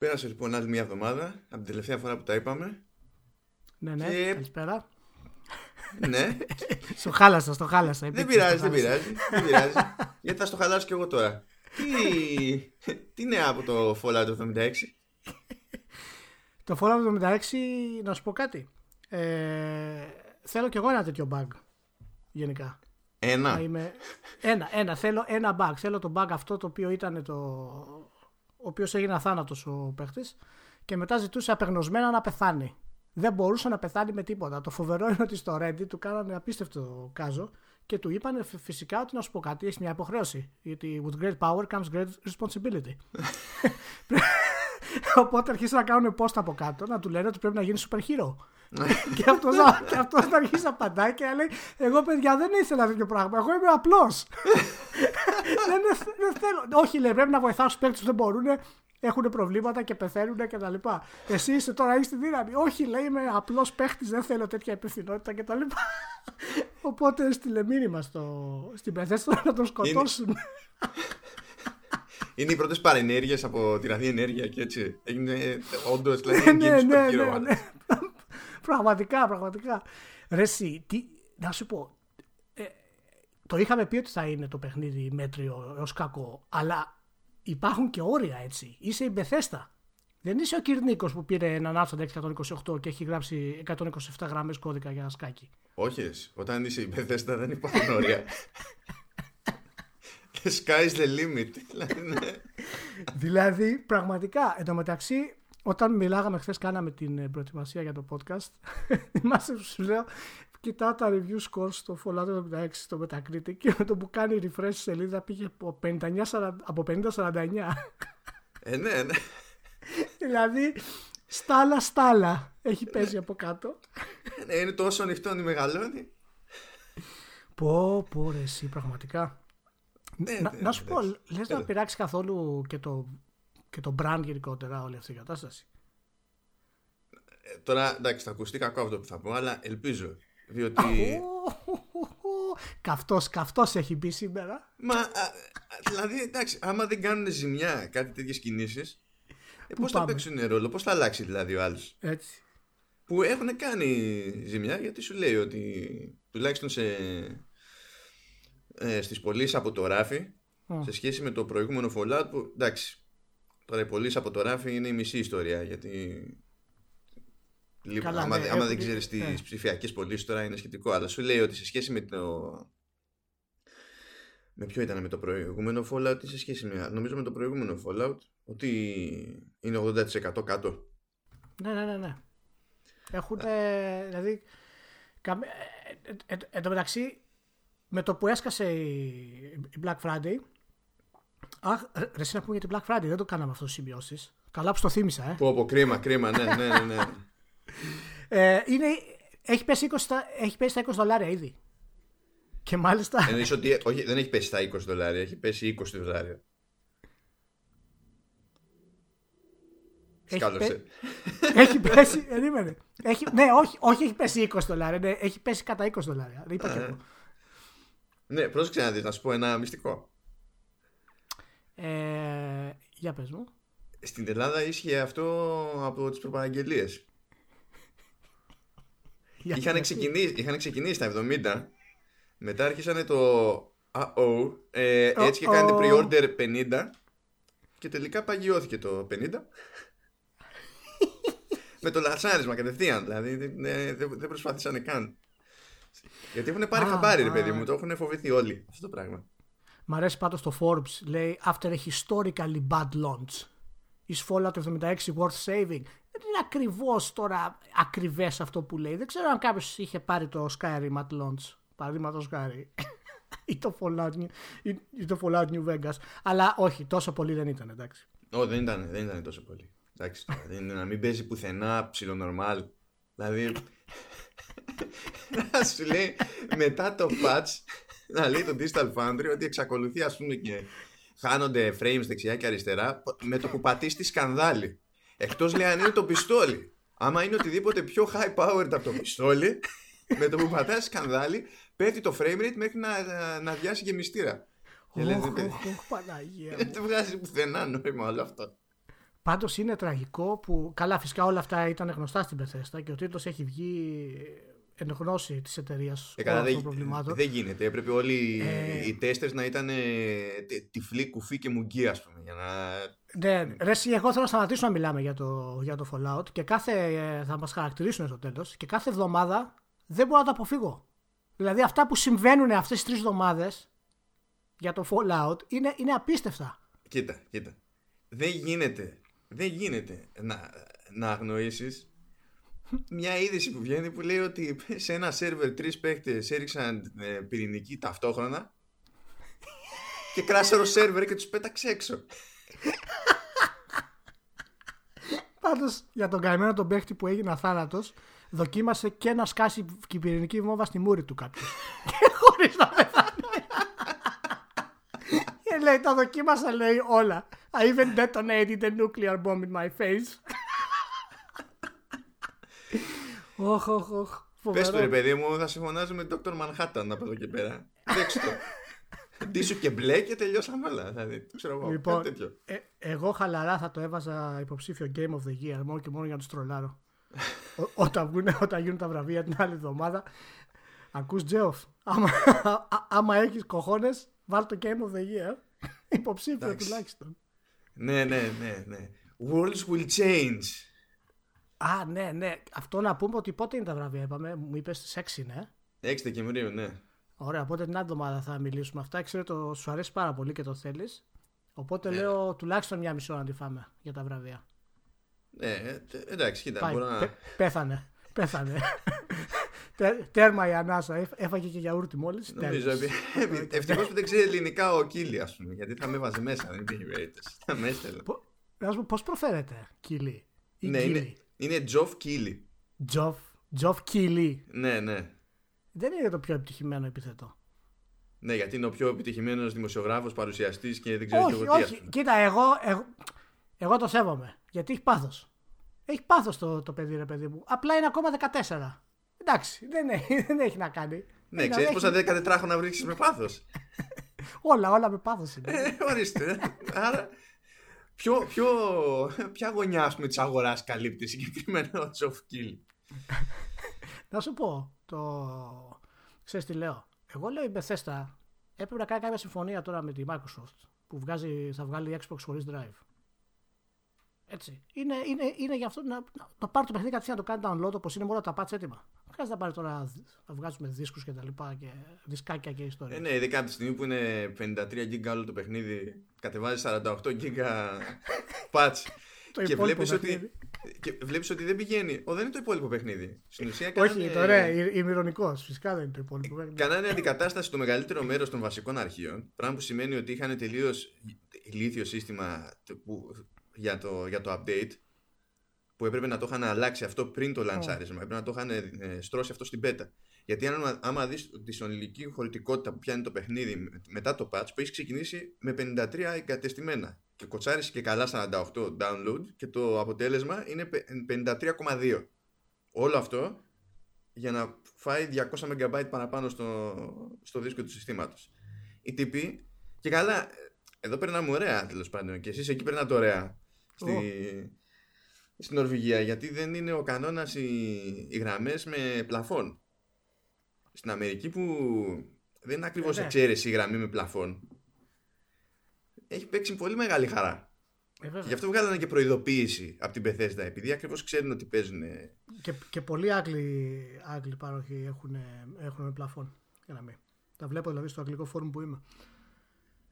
Πέρασε λοιπόν άλλη μια εβδομάδα από την τελευταία φορά που τα είπαμε. Ναι, ναι, Και- καλησπέρα. ναι, Στο χάλασα, στο χάλασα. δεν Επίτηδες πειράζει, το δεν χάλασα. πειράζει. δεν πειράζει. Γιατί θα στο χαλάσω κι εγώ τώρα. Τι, τι νέα από το Fallout 76. Το Fallout 76, να σου πω κάτι. Ε, θέλω κι εγώ ένα τέτοιο bug. Γενικά. Να Ένα. είμαι... Ένα, ένα. Θέλω ένα bug. Θέλω το bug αυτό το οποίο ήταν το. Ο οποίος έγινε αθάνατος ο παίχτης και μετά ζητούσε απεγνωσμένα να πεθάνει. Δεν μπορούσε να πεθάνει με τίποτα. Το φοβερό είναι ότι στο Reddit του κάνανε απίστευτο κάζο και του είπαν φυσικά ότι να σου πω κάτι, έχει μια υποχρέωση. Γιατί with great power comes great responsibility. Οπότε αρχίσαν να κάνουν post από κάτω να του λένε ότι πρέπει να γίνει super hero. και αυτός και αυτός να αρχίσει να απαντάει και να λέει: Εγώ παιδιά δεν ήθελα τέτοιο πράγμα. Εγώ είμαι απλός. δεν, δεν θέλω. Όχι, λέει, πρέπει να βοηθάω τους παίκτες που δεν μπορούν, έχουν προβλήματα και πεθαίνουν κτλ. Εσύ είσαι τώρα, έχει τη δύναμη. Όχι, λέει, είμαι απλός παίχτης, δεν θέλω τέτοια υπευθυνότητα κτλ. Οπότε έστειλε μήνυμα στο, στην Πεθέστρα να τον σκοτώσουν. Είναι οι πρώτες παρενέργειες από την Αθήνα Ενέργεια και έτσι. Έγινε όντως δηλαδή. ναι, game ναι, super ναι, hero, ναι. πραγματικά, πραγματικά. Ρε εσύ, τι, να σου πω, ε, το είχαμε πει ότι θα είναι το παιχνίδι μέτριο έως κακό, αλλά υπάρχουν και όρια έτσι. Είσαι η Μπεθέστα. Δεν είσαι ο Κυρνίκος που πήρε έναν Άστοντα 628 και έχει γράψει 127 γραμμές κώδικα για σκάκι. Όχι, εσύ. όταν είσαι η Bethesda δεν υπάρχουν όρια. The sky's the limit. Δηλαδή, ναι. δηλαδή, πραγματικά, εν τω μεταξύ, όταν μιλάγαμε χθες, κάναμε την ε, προετοιμασία για το podcast. Θυμάσαι που σου λέω, κοιτάω τα review scores στο Fallout 76 στο Metacritic και με το που κάνει refresh η σελίδα πήγε από 59, 40 από 50-49. Ε, ναι, ναι. δηλαδή, στάλα στάλα έχει παίζει από κάτω. Ναι, Είναι τόσο ανοιχτό μεγαλώνει. Πω, πω, ρε, εσύ, πραγματικά. Ναι, να, ναι, να σου πω, εντάξει. λες να Έλα. πειράξει καθόλου και το, και το brand γενικότερα όλη αυτή η κατάσταση. Ε, Τώρα, εντάξει, θα ακουστεί κακό αυτό που θα πω, αλλά ελπίζω. Διότι. Καυτός, καυτός έχει μπει σήμερα. Μα, α, α, δηλαδή, εντάξει, άμα δεν κάνουν ζημιά κάτι τέτοιες κινήσεις, ε, πώς θα πάμε; παίξουν ρόλο, πώς θα αλλάξει δηλαδή ο άλλος; Έτσι. Που έχουν κάνει ζημιά γιατί σου λέει ότι τουλάχιστον σε, ε, στις πωλήσεις από το ράφι Μμ. σε σχέση με το προηγούμενο Fallout που εντάξει τώρα οι πωλήσεις από το ράφι είναι η μισή ιστορία γιατί Λοιπόν, Καλά, άμα, ναι, άμα έχουν- δεν ξέρεις τις ναι. ψηφιακές πωλήσεις τώρα είναι σχετικό αλλά σου λέει ότι σε σχέση με το με ποιο ήταν με το προηγούμενο Fallout ή σε σχέση με νομίζω με το προηγούμενο Fallout ότι είναι 80% κάτω Ναι, ναι, ναι. ναι. Έχουν, ε, δηλαδή, καμ- ε, ε, ε, εν τω μεταξύ, με το που έσκασε η, η Black Friday, αχ, ρε, ρε, εσύ να πούμε για την Black Friday, δεν το κάναμε αυτό στις σημειώσεις. Καλά που το θύμισα, ε. Πω, από κρίμα, κρίμα, ναι, ναι, ναι. ναι. ε είναι, έχει, πέσει 20, στα- έχει πέσει στα 20 δολάρια ήδη. Και μάλιστα, Εννοείς ότι όχι, δεν έχει πέσει στα 20 δολάρια, έχει πέσει 20 δολάρια. Έχει Σκάλωσε. έχει πέσει, περίμενε. Έχει, ναι, όχι, όχι έχει πέσει 20 δολάρια, ναι, έχει πέσει κατά 20 δολάρια. Δεν είπα και εγώ. Ναι, πρόσεξε να δεις, να σου πω ένα μυστικό. Ε, για πες μου. Στην Ελλάδα ίσχυε αυτό από τις προπαραγγελίες. Για- Είχαν γιατί; ξεκινήσει, είχαν ξεκινήσει τα 70, μετά άρχισαν το uh-oh, ε, έτσι και κάνετε Uh-oh. pre-order 50 και τελικά παγιώθηκε το 50. Με το λατσάρισμα κατευθείαν, δηλαδή δεν, ε, δεν, δεν προσπάθησαν καν. Γιατί έχουν πάρει Α, χαμπάρι, ρε α. παιδί μου, το έχουν φοβηθεί όλοι αυτό το πράγμα. Μ' αρέσει πάντως το Forbes. Λέει After a historically bad launch. Is Fallout 76 worth saving? Δεν είναι ακριβώς τώρα ακριβές αυτό που λέει. Δεν ξέρω αν κάποιος είχε πάρει το Skyrim at launch. Παραδείγματος χάρη. ή, το Fallout, New- ή, ή το Fallout New Vegas. Αλλά όχι, τόσο πολύ δεν ήταν, εντάξει. Ω, δεν ήταν, δεν ήταν τόσο πολύ. Εντάξει, τώρα, δεν είναι να μην παίζει πουθενά ψιλονορμάλ. Δηλαδή. Να σου λέει μετά το patch να λέει το Digital Foundry ότι εξακολουθεί ας πούμε και χάνονται frames δεξιά και αριστερά με το που πατήσεις τη σκανδάλη. Εκτός λέει αν είναι το πιστόλι. Άμα είναι οτιδήποτε πιο high powered από το πιστόλι, με το που πατάει σκανδάλη, πέφτει το frame rate μέχρι να, να, να διάσει γεμιστήρα. Και λέει, Ωχ, «Δεν- ωχ, ωχ, Παναγία μου. Δεν βγάζει πουθενά νόημα όλο αυτό. Πάντως είναι τραγικό που. Καλά, φυσικά όλα αυτά ήταν γνωστά στην Bethesda και ο τίτλος έχει βγει εν γνώση της εταιρείας Ε, όλων δεν, των προβλημάτων. δεν γίνεται. Έπρεπε όλοι Ε, οι τέστες να ήταν ε, τε- τυφλοί, κουφοί και μουγγί, ας πούμε. Για να... Ναι, ρε, εσύ, εγώ θέλω να σταματήσω να μιλάμε για το, για το Fallout και κάθε, ε, θα μας χαρακτηρίσουν στο τέλος και κάθε εβδομάδα δεν μπορώ να το αποφύγω. Δηλαδή αυτά που συμβαίνουν αυτές τις τρεις εβδομάδες για το Fallout είναι, είναι απίστευτα. Κοίτα, κοίτα. Δεν γίνεται, δεν γίνεται να, να αγνοήσεις μια είδηση που βγαίνει που λέει ότι σε ένα σερβερ τρεις παίκτες έριξαν ε, πυρηνική ταυτόχρονα και κράσαρο σερβερ και τους πέταξε έξω. Πάντως για τον καημένο τον παίχτη που έγινε αθάνατος δοκίμασε και να σκάσει και η πυρηνική βόμβα στη μούρη του κάποιος. και χωρίς να πεθάνει. και λέει τα δοκίμασα λέει όλα. I even detonated a nuclear bomb in my face. Οχ, οχ, οχ. Πες Φοβερό. το ρε παιδί μου, θα συμφωνάζω με τον Dr. Manhattan από εδώ και πέρα. Δέξτε το. Ντύσου και μπλε και τελειώσαμε όλα. Δηλαδή, το ξέρω εγώ. Λοιπόν, κάτι τέτοιο. ε, εγώ χαλαρά θα το έβαζα υποψήφιο Game of the Year μόνο και μόνο για να τους τρολάρω. Ό- όταν, βγουνε, όταν γίνουν τα βραβεία την άλλη εβδομάδα. Ακούς Τζέοφ, άμα, α- άμα έχεις κοχώνες, βάλ το Game of the Year. Υποψήφιο Εντάξει. τουλάχιστον. Ναι, ναι, ναι, ναι. Worlds will change. Α, ναι, ναι. Αυτό να πούμε ότι πότε είναι τα βραβεία, είπαμε. Μου είπες στις 6 είναι. 6 Δεκεμβρίου, ναι. Ωραία, οπότε την άλλη εβδομάδα θα μιλήσουμε αυτά. Ξέρω το σου αρέσει πάρα πολύ και το θέλεις. Οπότε Ναι. λέω τουλάχιστον μια μισή ώρα να τη φάμε για τα βραβεία. Ναι, ε, τε- εντάξει, κοίτα, Πάει. μπορώ να... Πέ- πέθανε. Πέθανε. Τε- τέρμα η ανάσα. Έφ- Έφαγε και γιαούρτι μόλις. Νομίζω, ευτυχώς που δεν ξέρει ελληνικά ο Keighley, ας πούμε, γιατί θα με έβαζε μέσα, δεν υπήρχε περίπτωση. Θα με έστελνε. Να σου πω πώς προφέρεται, Keighley. Ή Ναι, Keighley; είναι, είναι Geoff Keighley. Geoff. Geoff Keighley. Ναι, ναι. Δεν είναι το πιο επιτυχημένο επίθετο. Ναι, γιατί είναι ο πιο επιτυχημένος δημοσιογράφος, παρουσιαστής και δεν ξέρω και όχι, εγώ τι. ας όχι. πούμε. Κοίτα, εγώ, εγώ, εγώ το σέβομαι. Γιατί έχει πάθος. Έχει πάθος το, το παιδί, ρε παιδί μου. Απλά είναι ακόμα 14. Εντάξει, δεν έχει, δεν έχει να κάνει. Ναι, Είναι- ξέρεις έχει- πόσα δέκα τετράχρονα βρίσκεις με πάθος. Όλα, όλα με πάθος είναι. Ε, ορίστε. Άρα, ποιο, ποιο, ποια γωνιά ας πούμε, της αγοράς καλύπτει συγκεκριμένα ο Τζοφ Κίλι. Να σου πω, το... Ξέρεις τι λέω. Εγώ λέω η Bethesda έπρεπε να κάνει κάποια συμφωνία τώρα με τη Microsoft που βγάζει, θα βγάλει Xbox χωρίς drive. Έτσι. Είναι, είναι, είναι για αυτό να, να, να πάρει το παιχνίδι κατευθείαν να το κάνει download όπως είναι με όλα τα patch έτοιμα. Δεν χρειάζεται να πάρεις τώρα να βγάζουμε δίσκους και τα λοιπά και δισκάκια και ιστορίες. Ε, ναι, ειδικά από τη στιγμή που είναι 53 γίγκα όλο το παιχνίδι, κατεβάζεις 48 γίγκα patch. Το και υπόλοιπο βλέπεις ότι, παιχνίδι. και βλέπεις ότι δεν πηγαίνει. Ο, δεν είναι το υπόλοιπο παιχνίδι. Στην ουσία Όχι, κάνανε- το ωραία, ημιρονικός. Φυσικά δεν είναι το υπόλοιπο. παιχνίδι. Κάνανε αντικατάσταση στο μεγαλύτερο μέρος των βασικών αρχείων. Πράγμα που σημαίνει ότι είχαν τελείως ηλίθιο σύστημα που, για, το, για το update. Που έπρεπε να το είχαν αλλάξει αυτό πριν το λανσάρισμα. Έπρεπε να το είχαν ε, στρώσει αυτό στην πέτα. Γιατί άμα, άμα δεις τη συνολική χωρητικότητα που πιάνει το παιχνίδι με- μετά το patch, που έχεις ξεκινήσει με 53 εγκατεστημένα. Και κοτσάρισες και καλά 48 download και το αποτέλεσμα είναι πε- 53,2. Όλο αυτό για να φάει 200 MB παραπάνω στο, στο δίσκο του συστήματος. Οι τύποι, και καλά, εδώ περνάμε ωραία τέλος πάντων, και εσείς εκεί περνάτε ωραία στη, στην Νορβηγία, γιατί δεν είναι ο κανόνας οι, οι γραμμές με πλαφόν. Στην Αμερική που δεν είναι ακριβώς Ε, ναι. εξαίρεση η γραμμή με πλαφόν, έχει παίξει πολύ μεγάλη χαρά. Ε, βέβαια. Και γι' αυτό βγάλανε και προειδοποίηση από την Bethesda, επειδή ακριβώς ξέρουν ότι παίζουν Και, και πολλοί Άγγλοι, Άγγλοι πάροχοι έχουν, έχουν πλαφόν. Για να μην. Τα βλέπω δηλαδή στο αγγλικό φόρουμ που είμαι.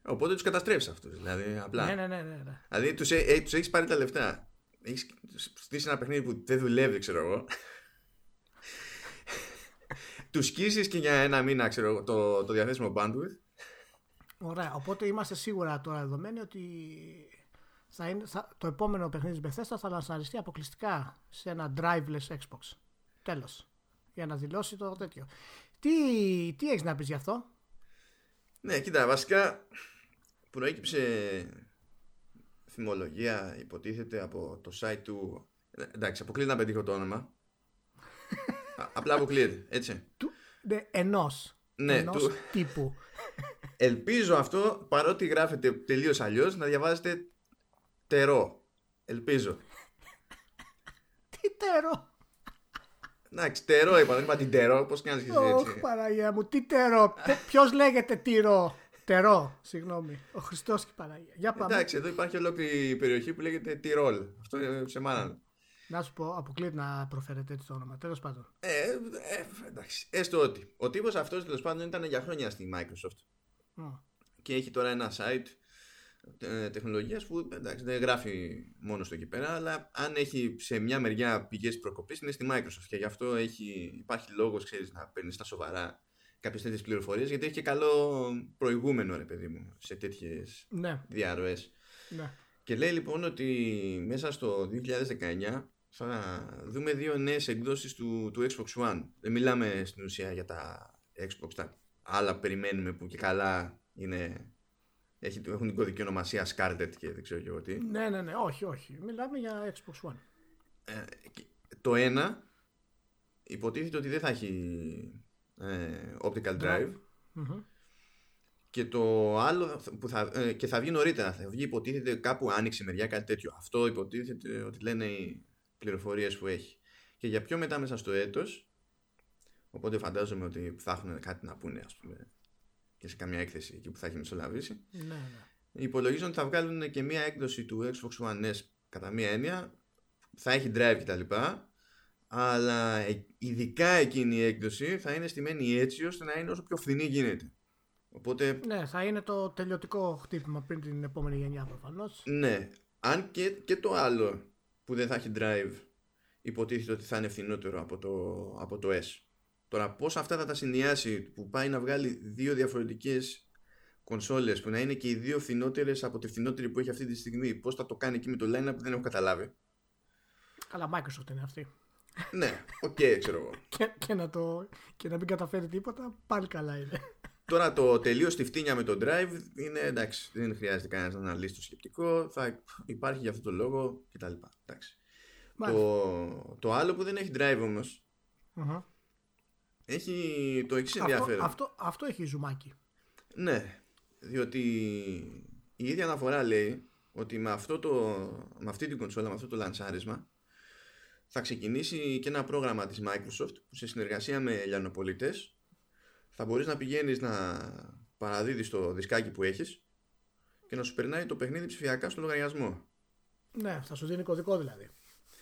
Οπότε τους καταστρέφει αυτούς. Δηλαδή, απλά. Ναι, ναι, ναι. ναι, ναι. Δηλαδή, τους ε, τους έχεις πάρει τα λεφτά. Έχεις στήσει ένα παιχνίδι που δεν δουλεύει, ξέρω εγώ. τους σκίσεις και για ένα μήνα, ξέρω εγώ, το, το διαθέσιμο bandwidth. Ωραία. Οπότε είμαστε σίγουρα τώρα δεδομένοι ότι θα είναι, θα, το επόμενο παιχνίδι της Bethesda θα λανσαριστεί αποκλειστικά σε ένα driveless Xbox. Τέλος. Για να δηλώσει το τέτοιο. Τι, τι έχεις να πεις γι' αυτό; Ναι, κοίτα, βασικά προέκυψε θυμολογία, υποτίθεται, από το site του. Ε, Εντάξει, αποκλείεται να πετύχω το όνομα. Α, απλά αποκλείεται, έτσι. Του, ναι, ενός. Ναι, ενός του- τύπου. Ελπίζω αυτό, παρότι γράφεται τελείως αλλιώς, να διαβάζετε τερό. Ελπίζω. Τι τερό; Εντάξει, τερό είπα, δεν είπα την τερό. Πώς κάνεις και εσύ Ωχ, έτσι. Παναγία μου, τι τερό; Ποιος λέγεται τυρό; Τερό, συγγνώμη. Ο Χριστός και η Παναγία. Για πάμε. Εντάξει, εδώ υπάρχει ολόκληρη περιοχή που λέγεται Τυρόλ. Αυτό είναι σε μάνα. Να σου πω, αποκλείεται να προφέρετε έτσι το όνομα. Τέλος πάντων. Ε, ε, εντάξει. Έστω ότι. Ο τύπος αυτός τέλος πάντων ήταν για χρόνια στη Microsoft. Μ. Και έχει τώρα ένα site ε, τεχνολογίας που εντάξει, δεν γράφει μόνος στο εκεί πέρα, αλλά αν έχει σε μια μεριά πηγές προκοπής είναι στη Microsoft και γι' αυτό έχει, υπάρχει λόγος ξέρεις, να παίρνεις στα σοβαρά κάποιες τέτοιες πληροφορίες γιατί έχει και καλό προηγούμενο ρε παιδί μου σε τέτοιες Ναι, διαρροές. ναι. Και λέει λοιπόν ότι μέσα στο 2019 θα δούμε δύο νέες εκδόσεις του, του Xbox One. Δεν μιλάμε στην ουσία για τα Xbox, τα άλλα που περιμένουμε που και καλά είναι, έχει, έχουν την κωδική ονομασία Scarlet και δεν ξέρω και εγώ τι. Ναι, ναι, ναι. Όχι, όχι. Μιλάμε για Xbox One. Ε, και το ένα υποτίθεται ότι δεν θα έχει ε, optical drive Μμμ. και το άλλο που θα, ε, και θα βγει νωρίτερα. Θα βγει υποτίθεται κάπου άνοιξη μεριά κάτι τέτοιο. Αυτό υποτίθεται ότι λένε οι πληροφορίες που έχει. Και για πιο μετά μέσα στο έτος οπότε φαντάζομαι ότι θα έχουν κάτι να πούνε ας πούμε και σε καμιά έκθεση εκεί που θα έχει μεσολαβήσει. Ναι, ναι. Υπολογίζουν ότι θα βγάλουν και μία έκδοση του Xbox One S κατά μία έννοια. Θα έχει drive κτλ. Αλλά ε- ειδικά εκείνη η έκδοση θα είναι στημένη έτσι ώστε να είναι όσο πιο φθηνή γίνεται. Οπότε, Ναι, θα είναι το τελειωτικό χτύπημα πριν την επόμενη γενιά προφανώς. ναι, αν και, και το άλλο που δεν θα έχει drive υποτίθεται ότι θα είναι φθηνότερο από το, από το S. Τώρα πώς αυτά θα τα συνδυάσει που πάει να βγάλει δύο διαφορετικές κονσόλες που να είναι και οι δύο φθηνότερες από τη φθηνότερη που έχει αυτή τη στιγμή πώς θα το κάνει εκεί με το line-up δεν έχω καταλάβει. Καλά, Microsoft είναι αυτή. Ναι, οκ, ξέρω εγώ. Και, και, να το, και να μην καταφέρει τίποτα, πάλι καλά είναι. Τώρα το τελείως στη φτύνια με το drive είναι εντάξει, δεν χρειάζεται κανένας να αναλύσει το σκεπτικό, θα υπάρχει για αυτό το λόγο κτλ. Εντάξει. Το, το άλλο που δεν έχει drive όμως Μμμ. έχει το εξής αυτό, ενδιαφέρον. αυτό, αυτό έχει ζουμάκι. Ναι, διότι η ίδια αναφορά λέει ότι με, αυτό το, με αυτή την κονσόλα, με αυτό το λανσάρισμα θα ξεκινήσει και ένα πρόγραμμα της Microsoft που σε συνεργασία με λιανοπολίτες θα μπορείς να πηγαίνεις να παραδίδεις το δισκάκι που έχεις και να σου περνάει το παιχνίδι ψηφιακά στο λογαριασμό. Ναι, θα σου δίνει κωδικό δηλαδή.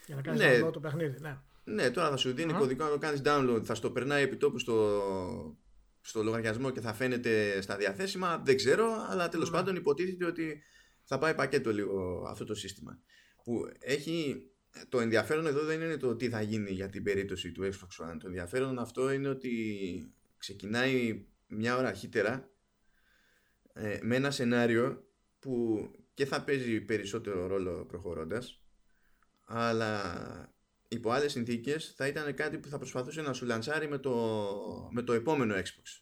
Για να κάνεις Ναι. download το παιχνίδι. Ναι. Ναι, τώρα θα σου δίνει κωδικό να το κάνεις download, θα στο περνάει επιτόπου στο, στο λογαριασμό και θα φαίνεται στα διαθέσιμα. Δεν ξέρω, αλλά τέλος πάντων υποτίθεται ότι θα πάει πακέτο λίγο αυτό το σύστημα. Που έχει. Το ενδιαφέρον εδώ δεν είναι το τι θα γίνει για την περίπτωση του Xbox One. Το ενδιαφέρον αυτό είναι ότι ξεκινάει μια ώρα αρχίτερα ε, με ένα σενάριο που και θα παίζει περισσότερο ρόλο προχωρώντας αλλά υπό άλλες συνθήκες θα ήταν κάτι που θα προσπαθούσε να σου λανσάρει με το, με το επόμενο Xbox.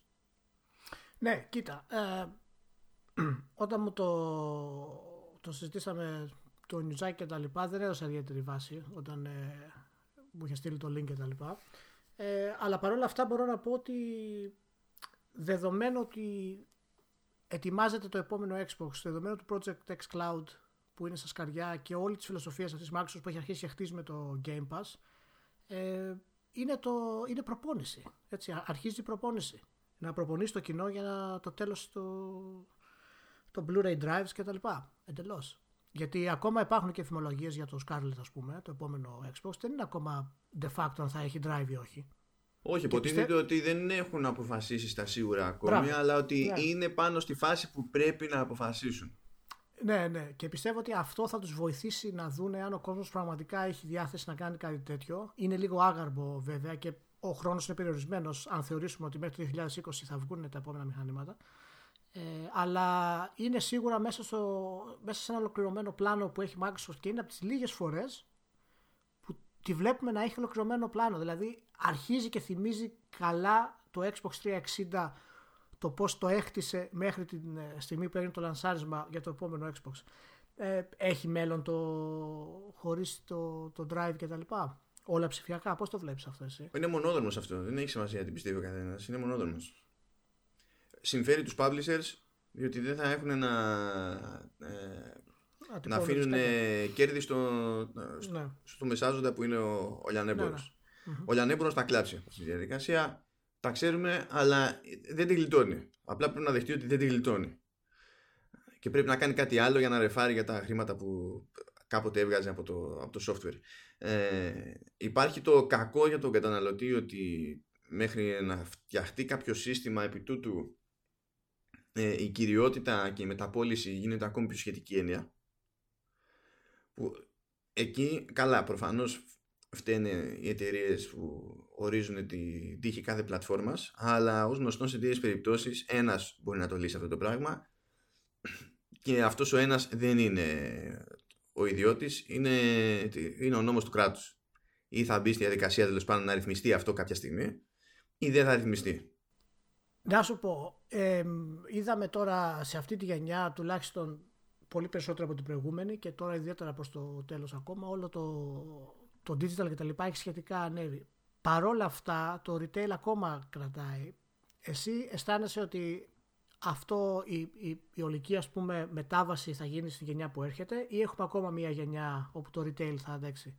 Ναι, κοίτα. Ε, όταν μου το, το συζητήσαμε το νιουζάκι και τα λοιπά, δεν έδωσα ιδιαίτερη βάση όταν ε, μου είχε στείλει το link και τα λοιπά. Ε, αλλά παρόλα αυτά μπορώ να πω ότι δεδομένου ότι ετοιμάζεται το επόμενο Xbox, δεδομένου του Project X Cloud που είναι στα σκαριά και όλη της φιλοσοφίας αυτής της Microsoft που έχει αρχίσει και χτίζει με το Game Pass, ε, είναι, το, είναι προπόνηση. Έτσι, α- αρχίζει η προπόνηση. Να προπονείς το κοινό για να, το τέλος του το Blu-ray drives και τα λοιπά. Εντελώς. Γιατί ακόμα υπάρχουν και φημολογίε για το Scarlett, ας πούμε, το επόμενο Xbox. Δεν είναι ακόμα de facto αν θα έχει drive ή όχι. Όχι, υποτίθεται ότι δεν έχουν αποφασίσει στα σίγουρα ακόμη, Μπράβο. αλλά ότι Ναι. είναι πάνω στη φάση που πρέπει να αποφασίσουν. Ναι, ναι. Και πιστεύω ότι αυτό θα τους βοηθήσει να δούνε αν ο κόσμος πραγματικά έχει διάθεση να κάνει κάτι τέτοιο. Είναι λίγο άγαρμπο βέβαια και ο χρόνος είναι περιορισμένος αν θεωρήσουμε ότι μέχρι το 2020 θα βγουν τα επόμενα μηχανήματα. Ε, αλλά είναι σίγουρα μέσα, στο, μέσα σε ένα ολοκληρωμένο πλάνο που έχει η Microsoft και είναι από τις λίγες φορές που τη βλέπουμε να έχει ολοκληρωμένο πλάνο. Δηλαδή αρχίζει και θυμίζει καλά το Xbox 360 το πώς το έχτισε μέχρι την ε, στιγμή που έγινε το λανσάρισμα για το επόμενο Xbox. Ε, έχει μέλλον το χωρίς το, το drive και τα λοιπά. Όλα ψηφιακά. Πώς το βλέπεις αυτό εσύ; Είναι μονόδρομος αυτό. Δεν έχει σημασία τι πιστεύει ο καθένας. Είναι μονόδρομος. Συμφέρει τους publishers διότι δεν θα έχουν να, ε, να αφήνουν κέρδη στο, ναι. στο μεσάζοντα που είναι ο, ο Λιανέμπορος. Ναι, ναι. Ο Λιανέμπορος θα κλάψει αυτή τη διαδικασία. Τα ξέρουμε, αλλά δεν τη γλιτώνει. Απλά πρέπει να δεχτεί ότι δεν τη γλιτώνει. Και πρέπει να κάνει κάτι άλλο για να ρεφάρει για τα χρήματα που κάποτε έβγαζε από το, από το software. Ε, υπάρχει το κακό για τον καταναλωτή ότι μέχρι να φτιαχτεί κάποιο σύστημα επί τούτου ε, η κυριότητα και η μεταπόληση γίνεται ακόμη πιο σχετική έννοια. Που εκεί καλά προφανώς φταίνε οι εταιρείες που ορίζουν τη τύχη κάθε πλατφόρμας αλλά ως γνωστός σε τέτοιες περιπτώσεις ένας μπορεί να το λύσει αυτό το πράγμα και αυτός ο ένας δεν είναι ο ιδιώτης είναι, είναι ο νόμος του κράτους. Ή θα μπει στη διαδικασία τέλος πάντων να ρυθμιστεί αυτό κάποια στιγμή ή δεν θα ρυθμιστεί να σου πω, ε, είδαμε τώρα σε αυτή τη γενιά τουλάχιστον πολύ περισσότερο από την προηγούμενη και τώρα ιδιαίτερα προς το τέλος ακόμα όλο το, το digital και τα λοιπά έχει σχετικά ανέβει. Παρόλα αυτά το retail ακόμα κρατάει. Εσύ αισθάνεσαι ότι αυτό η, η, η ολική ας πούμε μετάβαση θα γίνει στη γενιά που έρχεται ή έχουμε ακόμα μια γενιά όπου το retail θα αντέξει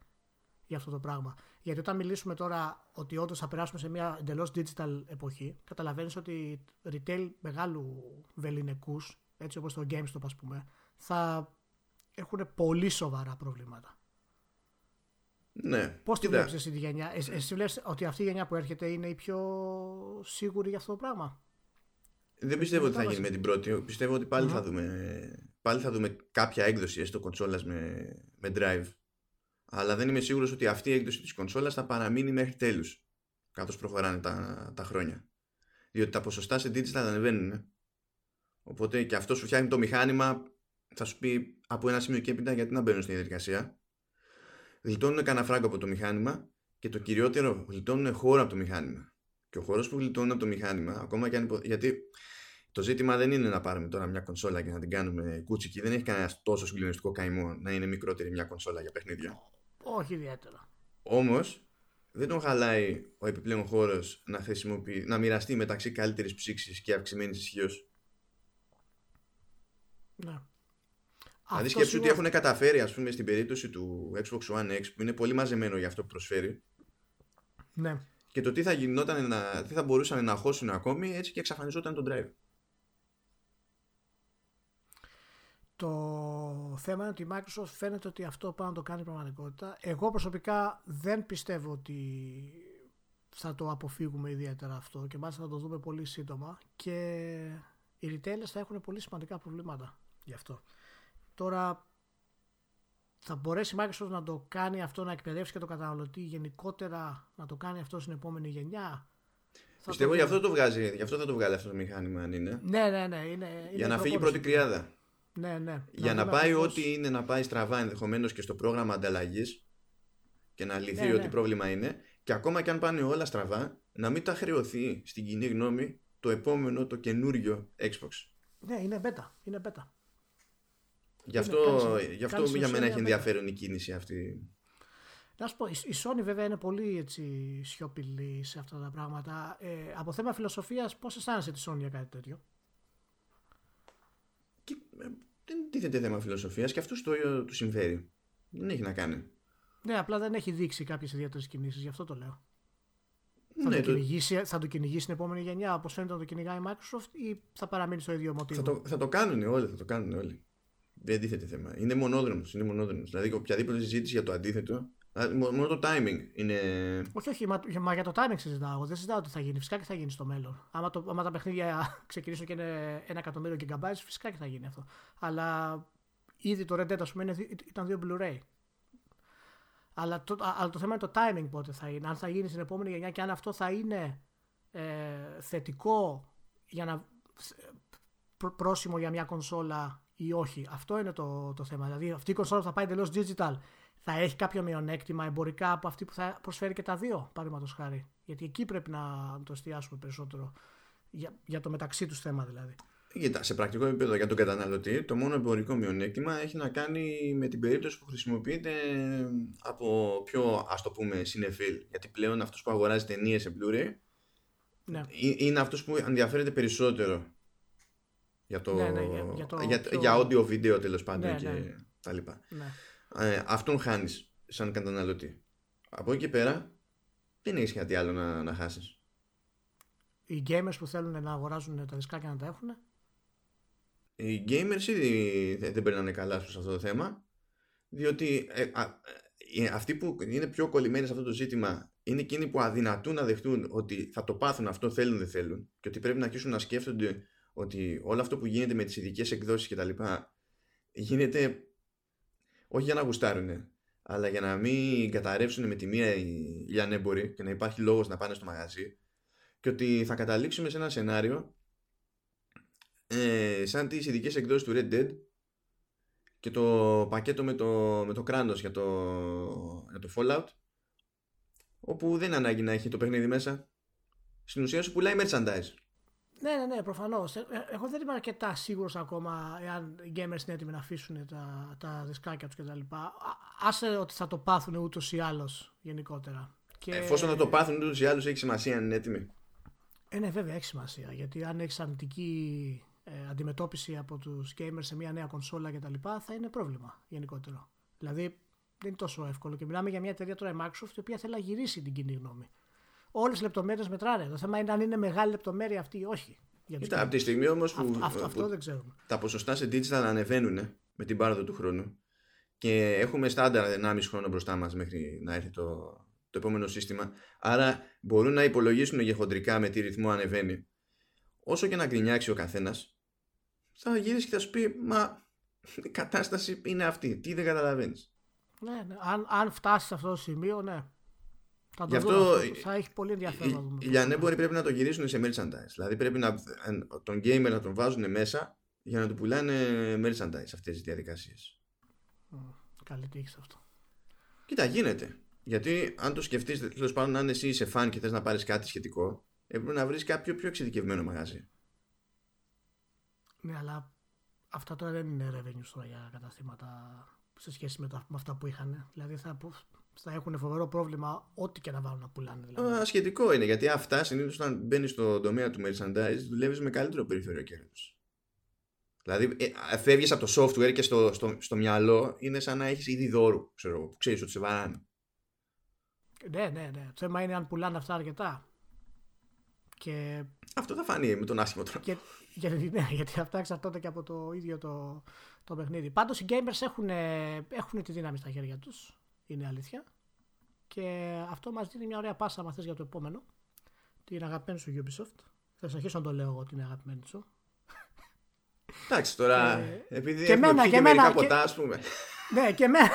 για αυτό το πράγμα; Γιατί όταν μιλήσουμε τώρα ότι όντως θα περάσουμε σε μια εντελώς digital εποχή, καταλαβαίνεις ότι retail μεγάλου βεληνικούς, έτσι όπως το GameStop ας πούμε, θα έχουν πολύ σοβαρά προβλήματα. Ναι. Πώς τη βλέπεις εσύ τη γενιά, εσύ, εσύ βλέπει ότι αυτή η γενιά που έρχεται είναι η πιο σίγουρη για αυτό το πράγμα; Δεν πιστεύω ότι θα γίνει με την πρώτη. Πιστεύω ότι πάλι, θα, δούμε, πάλι θα δούμε κάποια έκδοση έστω κονσόλας με, με drive αλλά δεν είμαι σίγουρος ότι αυτή η έκδοση της κονσόλας θα παραμείνει μέχρι τέλους καθώς προχωράνε τα, τα χρόνια διότι τα ποσοστά σε digital ανεβαίνουν οπότε και αυτό σου φτιάχνει το μηχάνημα θα σου πει από ένα σημείο και έπειτα γιατί να μπαίνουν στην διαδικασία γλιτώνουν κανένα φράγκο από το μηχάνημα και το κυριότερο γλιτώνουν χώρο από το μηχάνημα και ο χώρος που γλιτώνουν από το μηχάνημα ακόμα και αν υπο... γιατί το ζήτημα δεν είναι να πάρουμε τώρα μια κονσόλα και να την κάνουμε κούτσικη. Δεν έχει κανένας τόσο συγκλονιστικό καημό να είναι μικρότερη μια κονσόλα για παιχνίδια. Όχι ιδιαίτερα. Όμως, δεν τον χαλάει ο επιπλέον χώρος να, να μοιραστεί μεταξύ καλύτερης ψήξης και αυξημένης ισχύως; Ναι. Δηλαδή σκέψου ότι έχουν καταφέρει ας πούμε στην περίπτωση του Xbox One X που είναι πολύ μαζεμένο για αυτό που προσφέρει ναι. και το τι θα γινόταν να, τι θα μπορούσαν να χώσουν ακόμη έτσι και εξαφανιζόταν το drive. Το θέμα είναι ότι η Microsoft φαίνεται ότι αυτό πάει να το κάνει πραγματικότητα. Εγώ προσωπικά δεν πιστεύω ότι θα το αποφύγουμε ιδιαίτερα αυτό και μάλιστα θα το δούμε πολύ σύντομα και οι retailers θα έχουν πολύ σημαντικά προβλήματα γι' αυτό. Τώρα θα μπορέσει η Microsoft να το κάνει αυτό, να εκπαιδεύσει και το καταναλωτή γενικότερα να το κάνει αυτό στην επόμενη γενιά; Πιστεύω γι' αυτό το βγάζει, γι' αυτό θα το βγάλει αυτό το μηχάνημα αν είναι. Ναι, ναι, ναι. Είναι, για να φύγει πρώτη κρυάδα. Ναι, ναι. Για να, να πάει ό,τι είναι να πάει στραβά ενδεχομένως και στο πρόγραμμα ανταλλαγής και να λυθεί ναι, ό,τι ναι. πρόβλημα είναι. Και ακόμα και αν πάνε όλα στραβά, να μην τα χρεωθεί στην κοινή γνώμη το επόμενο, το καινούριο Xbox. Ναι, είναι beta. Είναι beta. Γι' αυτό, γι αυτό για μένα έχει ενδιαφέρον η κίνηση αυτή. Να σου πω, η Sony βέβαια είναι πολύ έτσι, σιωπηλή σε αυτά τα πράγματα. Ε, από θέμα φιλοσοφίας, πώς αισθάνεσαι τη Sony για κάτι τέτοιο; Και, ε, δεν τίθεται θέμα φιλοσοφίας και αυτό το του συμφέρει. Δεν έχει να κάνει. Ναι, απλά δεν έχει δείξει κάποιες ιδιαίτερες κινήσεις, γι' αυτό το λέω. Θα, ναι, το κυνηγήσει, θα το κυνηγήσει την επόμενη γενιά όπως φαίνεται να το κυνηγάει η Microsoft ή θα παραμείνει στο ίδιο μοτίβο; Θα το, θα το κάνουν όλοι, θα το κάνουν όλοι. Δεν τίθεται θέμα. Είναι μονόδρομος. Είναι μονόδρομος. Δηλαδή, οποιαδήποτε συζήτηση για το αντίθετο Μόνο το timing είναι. Όχι, όχι, μα, μα για το timing συζητάω. Δεν συζητάω τι θα γίνει. Φυσικά και θα γίνει στο μέλλον. Άμα, το, άμα τα παιχνίδια ξεκινήσουν και είναι ένα εκατομμύριο gigabytes, φυσικά και θα γίνει αυτό. Αλλά ήδη το Red Dead, ας πούμε, ήταν δύο Blu-ray. Αλλά το, αλλά το θέμα είναι το timing πότε θα είναι. Αν θα γίνει στην επόμενη γενιά και αν αυτό θα είναι ε, θετικό για να πρόσημο για μια κονσόλα ή όχι. Αυτό είναι το, το θέμα. Δηλαδή αυτή η κονσόλα θα πάει εντελώς digital θα έχει κάποιο μειονέκτημα εμπορικά από αυτή που θα προσφέρει και τα δύο, παραδείγματος χάρη. Γιατί εκεί πρέπει να το εστιάσουμε περισσότερο. Για, για το μεταξύ τους θέμα δηλαδή. Κοίτα, σε πρακτικό επίπεδο για τον καταναλωτή, το μόνο εμπορικό μειονέκτημα έχει να κάνει με την περίπτωση που χρησιμοποιείται από πιο ας το πούμε συνεφίλ. Γιατί πλέον αυτός που αγοράζει ταινίες σε Blu-ray ναι. είναι αυτός που ενδιαφέρεται περισσότερο για το, ναι, ναι, για, για, το για, για audio βίντεο τέλος πάντων. Ναι, και... Ναι τα λοιπά. Ναι. Ε, αυτόν χάνεις σαν καταναλωτή. Από εκεί και πέρα δεν έχεις κάτι άλλο να, να χάσεις. Οι gamers που θέλουν να αγοράζουν τα δισκάκια να τα έχουν. Οι gamers ήδη δεν περνάνε καλά σε αυτό το θέμα διότι ε, α, ε, αυτοί που είναι πιο κολλημένοι σε αυτό το ζήτημα είναι εκείνοι που αδυνατούν να δεχτούν ότι θα το πάθουν αυτό θέλουν δεν θέλουν και ότι πρέπει να αρχίσουν να σκέφτονται ότι όλο αυτό που γίνεται με τις ειδικές εκδόσεις κτλ γίνεται όχι για να γουστάρουν αλλά για να μην καταρρεύσουν με τη μία οι λιανέμποροι και να υπάρχει λόγος να πάνε στο μαγαζί και ότι θα καταλήξουμε σε ένα σενάριο ε, σαν τις ειδικές εκδόσεις του Red Dead και το πακέτο με το, με το κράνος για το, για το Fallout όπου δεν ανάγκη να έχει το παιχνίδι μέσα. Στην ουσία σου πουλάει merchandise ναι, ναι, ναι, προφανώς. Ε, ε, εγώ δεν είμαι αρκετά σίγουρος ακόμα εάν οι gamers είναι έτοιμοι να αφήσουν τα, τα δισκάκια τους κτλ. Άσε ότι θα το πάθουν ούτως ή άλλως γενικότερα. Και... Εφόσον θα το πάθουν ούτως ή άλλως, έχει σημασία αν είναι έτοιμοι. Ε, ναι, βέβαια έχει σημασία. Γιατί αν έχεις αρνητική ε, αντιμετώπιση από τους gamers σε μια νέα κονσόλα κτλ., θα είναι πρόβλημα γενικότερο. Δηλαδή δεν είναι τόσο εύκολο. Και μιλάμε για μια εταιρεία τώρα, η Microsoft, η οποία θέλει να γυρίσει την κοινή γνώμη. Όλες οι λεπτομέρειες μετράνε. Το θέμα είναι αν είναι μεγάλη λεπτομέρεια αυτή ή όχι. Κοίτα, από τη στιγμή όμως που, αυτό, αυτό δεν ξέρουμε. τα ποσοστά σε digital ανεβαίνουν με την πάροδο του χρόνου και έχουμε στάνταρ 1,5 χρόνο μπροστά μας μέχρι να έρθει το, το επόμενο σύστημα. Άρα μπορούν να υπολογίσουν γεχοντρικά με τι ρυθμό ανεβαίνει. Όσο και να γκρινιάξει ο καθένας, θα γυρίσει και θα σου πει, Μα η κατάσταση είναι αυτή. Τι δεν καταλαβαίνεις. Ναι, ναι. Αν, αν φτάσεις σε αυτό το σημείο, ναι. Θα, Γι αυτό θα έχει πολύ ενδιαφέρον. Οι λιανέμποροι πρέπει να το γυρίσουν σε merchandise. Δηλαδή πρέπει να, τον gamer να τον βάζουν μέσα για να του πουλάνε merchandise αυτές τι διαδικασίες. Καλή τύχη σε αυτό. Κοίτα, γίνεται. Γιατί αν το σκεφτείς, τέλος πάντων, αν εσύ είσαι φαν και θες να πάρεις κάτι σχετικό, έπρεπε να βρεις κάποιο πιο εξειδικευμένο μαγαζί. Ναι, αλλά αυτά τώρα δεν είναι revenue τώρα για καταστήματα σε σχέση με, τα, με αυτά που είχαν. Δηλαδή θα, θα έχουν φοβερό πρόβλημα ό,τι και να βάλουν να πουλάνε. Δηλαδή. Α, σχετικό είναι γιατί αυτά συνήθως όταν μπαίνεις στο τομέα του merchandise δουλεύεις με καλύτερο περιθώριο κέρδους. Δηλαδή, ε, φεύγεις από το software και στο, στο, στο μυαλό είναι σαν να έχεις ήδη δώρου, ξέρω που ξέρεις ότι σε βαράνε. Ναι, ναι, ναι. Το θέμα είναι αν πουλάνε αυτά αρκετά. Και... Αυτό θα φανεί με τον άσχημο τρόπο. Και, γιατί, ναι, γιατί αυτά εξαρτώνται και από το ίδιο το, το παιχνίδι. Πάντως οι gamers έχουν, έχουν τη δύναμη στα χέρια τους. Είναι αλήθεια. Και αυτό μας δίνει μια ωραία πάσα αν για το επόμενο. Την αγαπημένη σου Ubisoft. Θα συνεχίσω να το λέω εγώ την αγαπημένη σου. Εντάξει τώρα, ε, επειδή και έχουμε μένα, και μερικά ποτά, ας πούμε. Ναι, και μένα.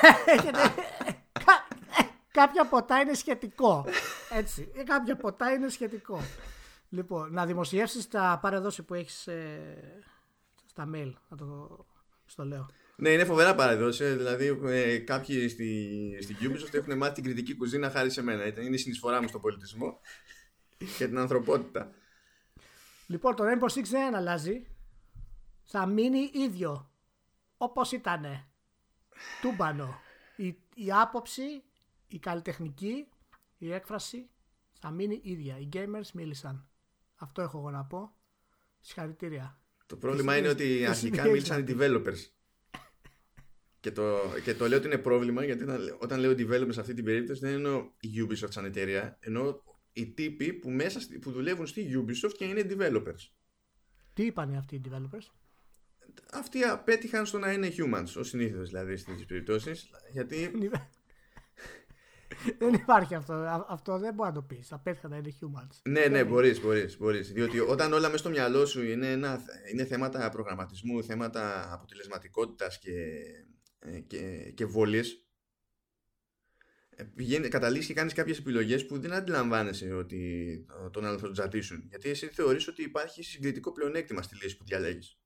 κάποια ποτά είναι σχετικό. Έτσι. Κάποια ποτά είναι σχετικό. Λοιπόν, να δημοσιεύσεις τα παρεδόση που έχεις ε, στα mail. Να το στο λέω. Ναι, είναι φοβερά παρεδόση. Δηλαδή, ε, κάποιοι στη, στην Ubisoft έχουν μάθει την κριτική κουζίνα χάρη σε μένα. Είναι η συνεισφορά μου στον πολιτισμό και την ανθρωπότητα. Λοιπόν, το Rainbow Six δεν αλλάζει. Θα μείνει ίδιο. Όπως ήτανε. Τούμπανο. Η, η άποψη, η καλλιτεχνική, η έκφραση θα μείνει ίδια. Οι gamers μίλησαν. Αυτό έχω εγώ να πω. Συγχαρητήρια. Το πρόβλημα είναι ότι αρχικά μίλησαν οι developers. Και το, και το λέω ότι είναι πρόβλημα γιατί όταν λέω developers σε αυτή την περίπτωση δεν εννοώ η Ubisoft σαν εταιρεία, εννοώ οι τύποι που, μέσα, που δουλεύουν στη Ubisoft και είναι developers. Τι είπαν αυτοί οι developers? Αυτοί απέτυχαν στο να είναι humans, ως συνήθως δηλαδή στις περιπτώσεις. Γιατί δεν υπάρχει αυτό. Αυτό δεν μπορεί να το πεις. Απέτυχα να είναι humans. Ναι, ναι, μπορείς, μπορείς. Μπορείς. Διότι όταν όλα μέσα στο μυαλό σου είναι, ένα, είναι θέματα προγραμματισμού, θέματα αποτελεσματικότητας και, ε, και, και βολής, ε, καταλήγεις και κάνεις κάποιες επιλογές που δεν αντιλαμβάνεσαι ότι τον άλλο θα τον τζατήσουν. Γιατί εσύ θεωρείς ότι υπάρχει συγκριτικό πλεονέκτημα στη λύση που διαλέγεις.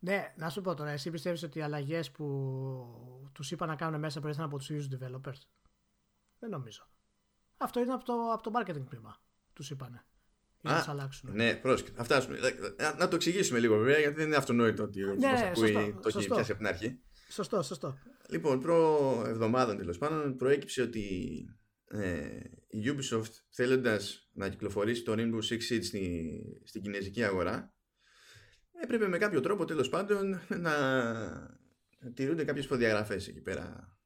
Ναι, να σου πω τώρα, εσύ πιστεύεις ότι οι αλλαγές που τους είπα να κάνουν μέσα προέρχονταν από τους ίδιους developers; Δεν νομίζω. Αυτό είναι από το, από το marketing τμήμα. Τους είπανε. Για να αλλάξουν. Ναι, πρόσκειται. φτάσουμε. Να το εξηγήσουμε λίγο βέβαια, γιατί δεν είναι αυτονόητο ότι ο ναι, ακούει το έχει πιάσει από την αρχή. Σωστό, σωστό. Λοιπόν, προ εβδομάδων τέλος πάντων προέκυψε ότι ε, η Ubisoft θέλοντας να κυκλοφορήσει το Rainbow Six Siege στη, στην κινέζικη αγορά έπρεπε με κάποιο τρόπο τέλος πάντων να τηρούνται κάποιες προδιαγραφές εκεί πέρα.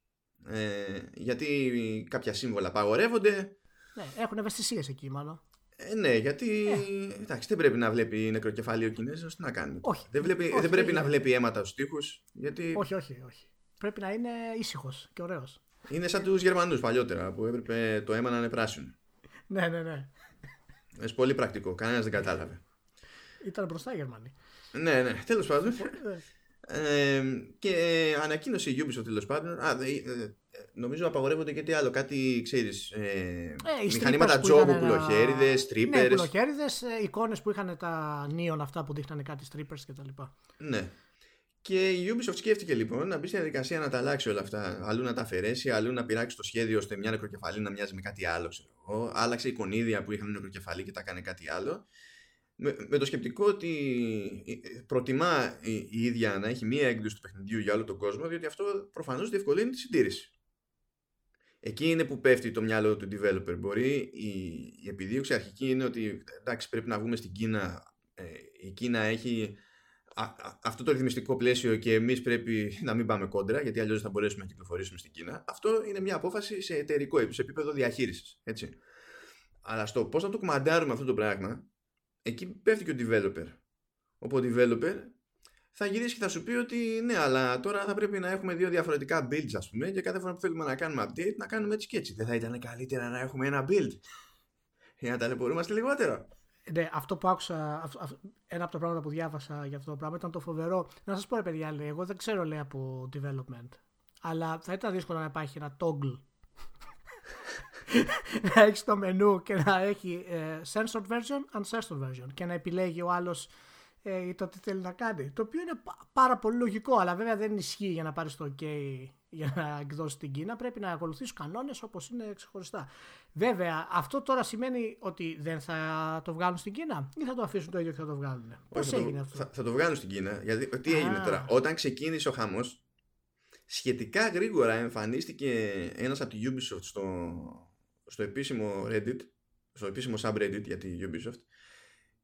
Ε, γιατί κάποια σύμβολα απαγορεύονται. Ναι, έχουν ευαισθησίες εκεί, μάλλον. Ε, ναι, γιατί ε. εντάξει, δεν πρέπει να βλέπει νεκροκεφάλι ο Κινέζος. Τι να κάνει. Όχι. Δεν, βλέπει, όχι, δεν πρέπει να βλέπει αίματα στους τοίχους. Γιατί... Όχι, όχι, όχι. Πρέπει να είναι ήσυχος και ωραίος. Είναι σαν τους Γερμανούς παλιότερα που έπρεπε το αίμα να είναι πράσινο. ναι, ναι, ναι. Είναι πολύ πρακτικό. Κανένας δεν κατάλαβε. Ήταν μπροστά οι Γερμανοί. Ναι, ναι, τέλος πάντων. Ναι. Ε, και ανακοίνωσε η Ubisoft τέλος πάντων. Α, ε, ε, νομίζω απαγορεύονται και τι άλλο. Κάτι ξέρεις. Ε, μηχανήματα τζόγου, κουλοχέριδες, strippers. Ναι, κουλοχέριδε, εικόνες που είχαν τα neon αυτά που δείχνανε κάτι strippers κτλ. Ναι. Και η Ubisoft σκέφτηκε λοιπόν να μπει στη διαδικασία να τα αλλάξει όλα αυτά. Αλλού να τα αφαιρέσει, αλλού να πειράξει το σχέδιο ώστε μια νεκροκεφαλή να μοιάζει με κάτι άλλο. Ξέρω εγώ. Άλλαξε εικονίδια που είχαν νεκροκεφαλή και τα έκανε κάτι άλλο με, το σκεπτικό ότι προτιμά η, η, ίδια να έχει μία έκδοση του παιχνιδιού για όλο τον κόσμο, διότι αυτό προφανώς διευκολύνει τη συντήρηση. Εκεί είναι που πέφτει το μυαλό του developer. Μπορεί η, η επιδίωξη αρχική είναι ότι εντάξει, πρέπει να βγούμε στην Κίνα. Ε, η Κίνα έχει αυτό το ρυθμιστικό πλαίσιο και εμείς πρέπει να μην πάμε κόντρα, γιατί αλλιώς θα μπορέσουμε να κυκλοφορήσουμε στην Κίνα. Αυτό είναι μια απόφαση σε εταιρικό σε επίπεδο διαχείρισης. Έτσι. Αλλά στο πώς να το κουμαντάρουμε αυτό το πράγμα, εκεί πέφτει και ο developer. Όπου ο developer θα γυρίσει και θα σου πει ότι ναι, αλλά τώρα θα πρέπει να έχουμε δύο διαφορετικά builds, ας πούμε, και κάθε φορά που θέλουμε να κάνουμε update να κάνουμε έτσι και έτσι. Δεν θα ήταν καλύτερα να έχουμε ένα build για να ταλαιπωρούμαστε λιγότερο. Ναι, αυτό που άκουσα, ένα από τα πράγματα που διάβασα για αυτό το πράγμα ήταν το φοβερό. Να σας πω, ρε παιδιά, λέει, εγώ δεν ξέρω λέει από development. Αλλά θα ήταν δύσκολο να υπάρχει ένα toggle να έχεις το μενού και να έχει ε, censored version, uncensored version και να επιλέγει ο άλλος ε, το τι θέλει να κάνει. Το οποίο είναι πάρα πολύ λογικό, αλλά βέβαια δεν ισχύει για να πάρεις το OK για να εκδώσεις την Κίνα. Πρέπει να ακολουθείς του κανόνες όπως είναι ξεχωριστά. Βέβαια, αυτό τώρα σημαίνει ότι δεν θα το βγάλουν στην Κίνα ή θα το αφήσουν το ίδιο και θα το βγάλουν; Πώς έγινε αυτό; Θα, θα, το βγάλουν στην Κίνα. Γιατί τι έγινε τώρα; Όταν ξεκίνησε ο χαμός, σχετικά γρήγορα εμφανίστηκε ένας από τη Ubisoft στο, στο επίσημο Reddit, στο επίσημο subreddit για τη Ubisoft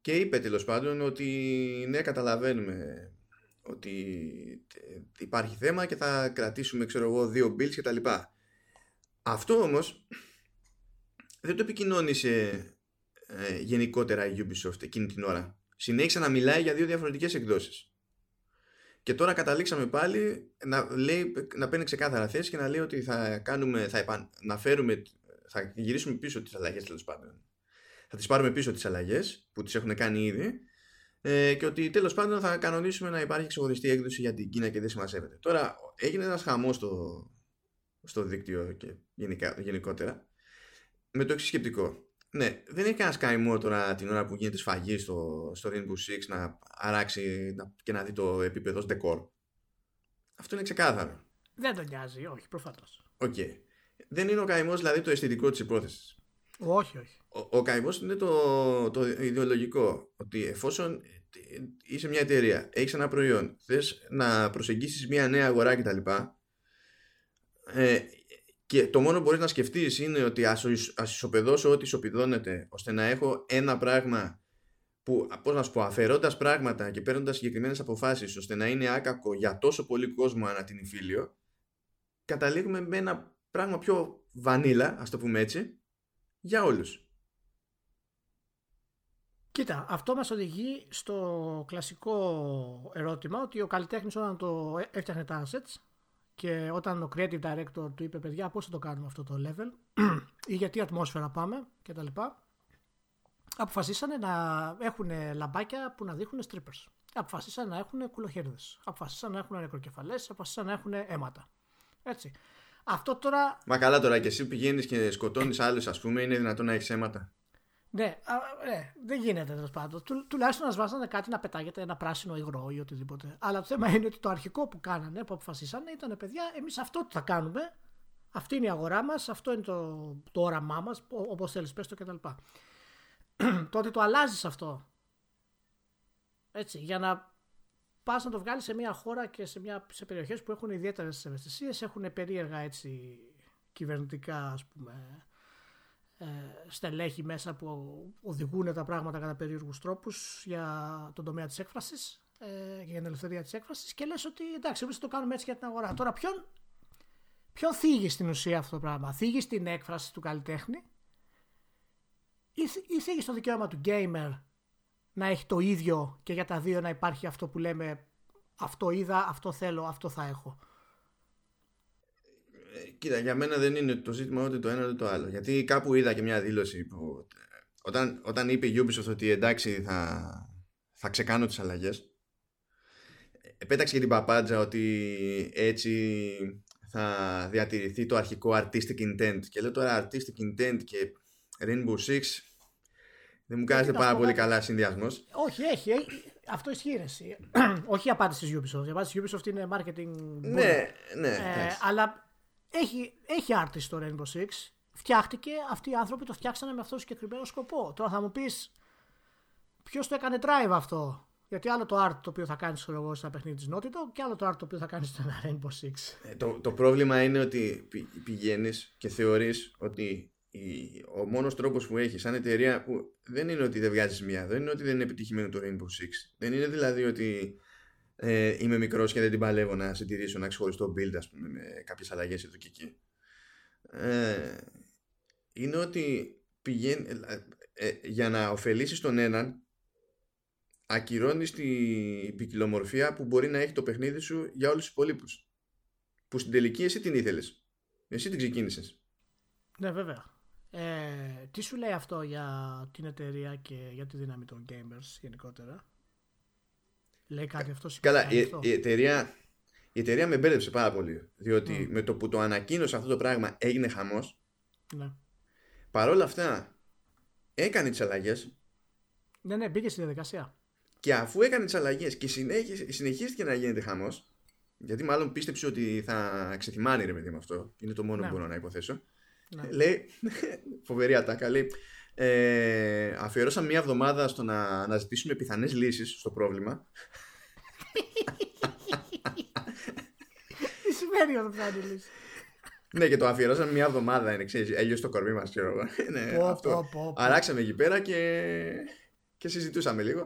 και είπε τέλος πάντων ότι ναι καταλαβαίνουμε ότι υπάρχει θέμα και θα κρατήσουμε ξέρω εγώ δύο builds και τα λοιπά. Αυτό όμως δεν το επικοινώνησε ε, γενικότερα η Ubisoft εκείνη την ώρα. Συνέχισε να μιλάει για δύο διαφορετικές εκδόσεις. Και τώρα καταλήξαμε πάλι να, λέει, να παίρνει ξεκάθαρα θέση και να λέει ότι θα, κάνουμε, θα, επαν, να φέρουμε θα γυρίσουμε πίσω τις αλλαγές τέλος πάντων. Θα τις πάρουμε πίσω τις αλλαγές που τις έχουν κάνει ήδη ε, και ότι τέλος πάντων θα κανονίσουμε να υπάρχει ξεχωριστή έκδοση για την Κίνα και δεν σημασέβεται. Τώρα έγινε ένας χαμός στο, στο δίκτυο και γενικά, γενικότερα με το εξής σκεπτικό. Ναι, δεν έχει κανένα καημό τώρα την ώρα που γίνεται σφαγή στο, στο Rainbow Six να αράξει και να δει το επίπεδο decor. Αυτό είναι ξεκάθαρο. Δεν τον νοιάζει, όχι, προφανώς. OK. Okay δεν είναι ο καημός δηλαδή το αισθητικό της υπόθεσης. Όχι, όχι. Ο, ο καημός είναι το, το ιδεολογικό. Ότι εφόσον είσαι μια εταιρεία, έχεις ένα προϊόν, θες να προσεγγίσεις μια νέα αγορά κτλ. Ε, και το μόνο που μπορείς να σκεφτείς είναι ότι ας ισοπεδώσω ό,τι ισοπεδώνεται ώστε να έχω ένα πράγμα που, πώς να σου πω, αφαιρώντας πράγματα και παίρνοντας συγκεκριμένες αποφάσεις ώστε να είναι άκακο για τόσο πολύ κόσμο ανά την υφήλιο, καταλήγουμε με ένα πράγμα πιο βανίλα, ας το πούμε έτσι, για όλους. Κοίτα, αυτό μας οδηγεί στο κλασικό ερώτημα ότι ο καλλιτέχνης όταν το έφτιαχνε τα assets και όταν ο creative director του είπε παιδιά πώς θα το κάνουμε αυτό το level ή γιατί ατμόσφαιρα πάμε και τα λοιπά αποφασίσανε να έχουν λαμπάκια που να δείχνουν strippers. Αποφασίσανε να έχουν κουλοχέρδες. Αποφασίσανε να έχουν νεκροκεφαλές. Αποφασίσανε να έχουν αίματα. Έτσι. Αυτό τώρα. Μα καλά τώρα και εσύ πηγαίνεις και σκοτώνεις άλλους, ας πούμε, είναι δυνατόν να έχεις αίματα; Ναι, α, ναι, δεν γίνεται τέλος πάντων. Του, τουλάχιστον να σβάζανε κάτι να πετάγεται ένα πράσινο υγρό ή οτιδήποτε. Αλλά το θέμα είναι ότι το αρχικό που κάνανε, που αποφασίσανε, ήταν παιδιά, εμείς αυτό θα κάνουμε. Αυτή είναι η αγορά μας, αυτό είναι το, το όραμά μας, όπως θέλεις, πες το κτλ. Τότε το αλλάζεις αυτό. Έτσι, για να πας να το βγάλεις σε μια χώρα και σε, μια, σε περιοχές που έχουν ιδιαίτερες ευαισθησίες, έχουν περίεργα έτσι κυβερνητικά ας πούμε, ε, στελέχη μέσα που οδηγούν τα πράγματα κατά περίεργους τρόπους για τον τομέα της έκφρασης ε, για την ελευθερία της έκφρασης και λες ότι εντάξει, εμείς το κάνουμε έτσι για την αγορά. Τώρα, ποιον, ποιον θίγει στην ουσία αυτό το πράγμα, θίγει την έκφραση του καλλιτέχνη ή, ή θίγει το δικαίωμα του gamer να έχει το ίδιο και για τα δύο να υπάρχει αυτό που λέμε αυτό είδα, αυτό θέλω, αυτό θα έχω. Ε, κοίτα, για μένα δεν είναι το ζήτημα ούτε το ένα ούτε το άλλο. Γιατί κάπου είδα και μια δήλωση που όταν, όταν είπε η Ubisoft ότι εντάξει θα, θα ξεκάνω τις αλλαγές επέταξε και την παπάντζα ότι έτσι θα διατηρηθεί το αρχικό artistic intent και λέω τώρα artistic intent και Rainbow Six δεν μου κάνετε πάρα πολύ καλά συνδυασμός. Όχι, έχει. Αυτό ισχύει. Όχι η απάντηση της Ubisoft. Η απάντηση της Ubisoft είναι marketing. Ναι, ναι. Ε, αλλά έχει, έχει artist το Rainbow Six. Φτιάχτηκε. Αυτοί οι άνθρωποι το φτιάξανε με αυτό το συγκεκριμένο σκοπό. Τώρα θα μου πεις, ποιος το έκανε drive αυτό; Γιατί άλλο το art το οποίο θα κάνεις στο εγώ στα παιχνίδι της Naughty και άλλο το art το οποίο θα κάνεις στο Rainbow Six. Ε, το, το πρόβλημα είναι ότι πηγαίνεις και θεωρείς ότι ο μόνος τρόπος που έχει σαν εταιρεία που δεν είναι ότι δεν βγάζεις μία, δεν είναι ότι δεν είναι επιτυχημένο το Rainbow Six. Δεν είναι δηλαδή ότι ε, είμαι μικρός και δεν την παλεύω να συντηρήσω ένα ξεχωριστό build, ας πούμε, με κάποιες αλλαγές εδώ και εκεί. Ε, είναι ότι πηγαίνει, ε, ε, για να ωφελήσεις τον έναν, ακυρώνεις την ποικιλομορφία που μπορεί να έχει το παιχνίδι σου για όλους τους υπολείπου. Που στην τελική εσύ την ήθελες. Εσύ την ξεκίνησες. Ναι, βέβαια. Ε, τι σου λέει αυτό για την εταιρεία και για τη δύναμη των gamers γενικότερα; Λέει κάτι αυτό Καλά, η, η, εταιρεία, η εταιρεία με μπέρδεψε πάρα πολύ. Διότι με το που το ανακοίνωσε αυτό το πράγμα έγινε χαμός. Ναι. Παρ' όλα αυτά έκανε τις αλλαγές. Ναι, ναι, μπήκε στη διαδικασία. Και αφού έκανε τις αλλαγές και συνεχίστηκε να γίνεται χαμός, γιατί μάλλον πίστεψε ότι θα ξεθυμάνει ρε παιδί με αυτό, είναι το μόνο ναι. που μπορώ να υποθέσω. Ναι. Λέει, φοβερή ατάκα, λέει, ε, αφιερώσαμε μία εβδομάδα στο να αναζητήσουμε πιθανές λύσεις στο πρόβλημα. Τι σημαίνει αυτό πιθανή λύση; Ναι, και το αφιερώσαμε μία εβδομάδα, είναι, ξέρεις, έλειωσε το κορμί μας, ξέρω εγώ. ναι, αυτό. Αράξαμε εκεί πέρα και, και συζητούσαμε λίγο.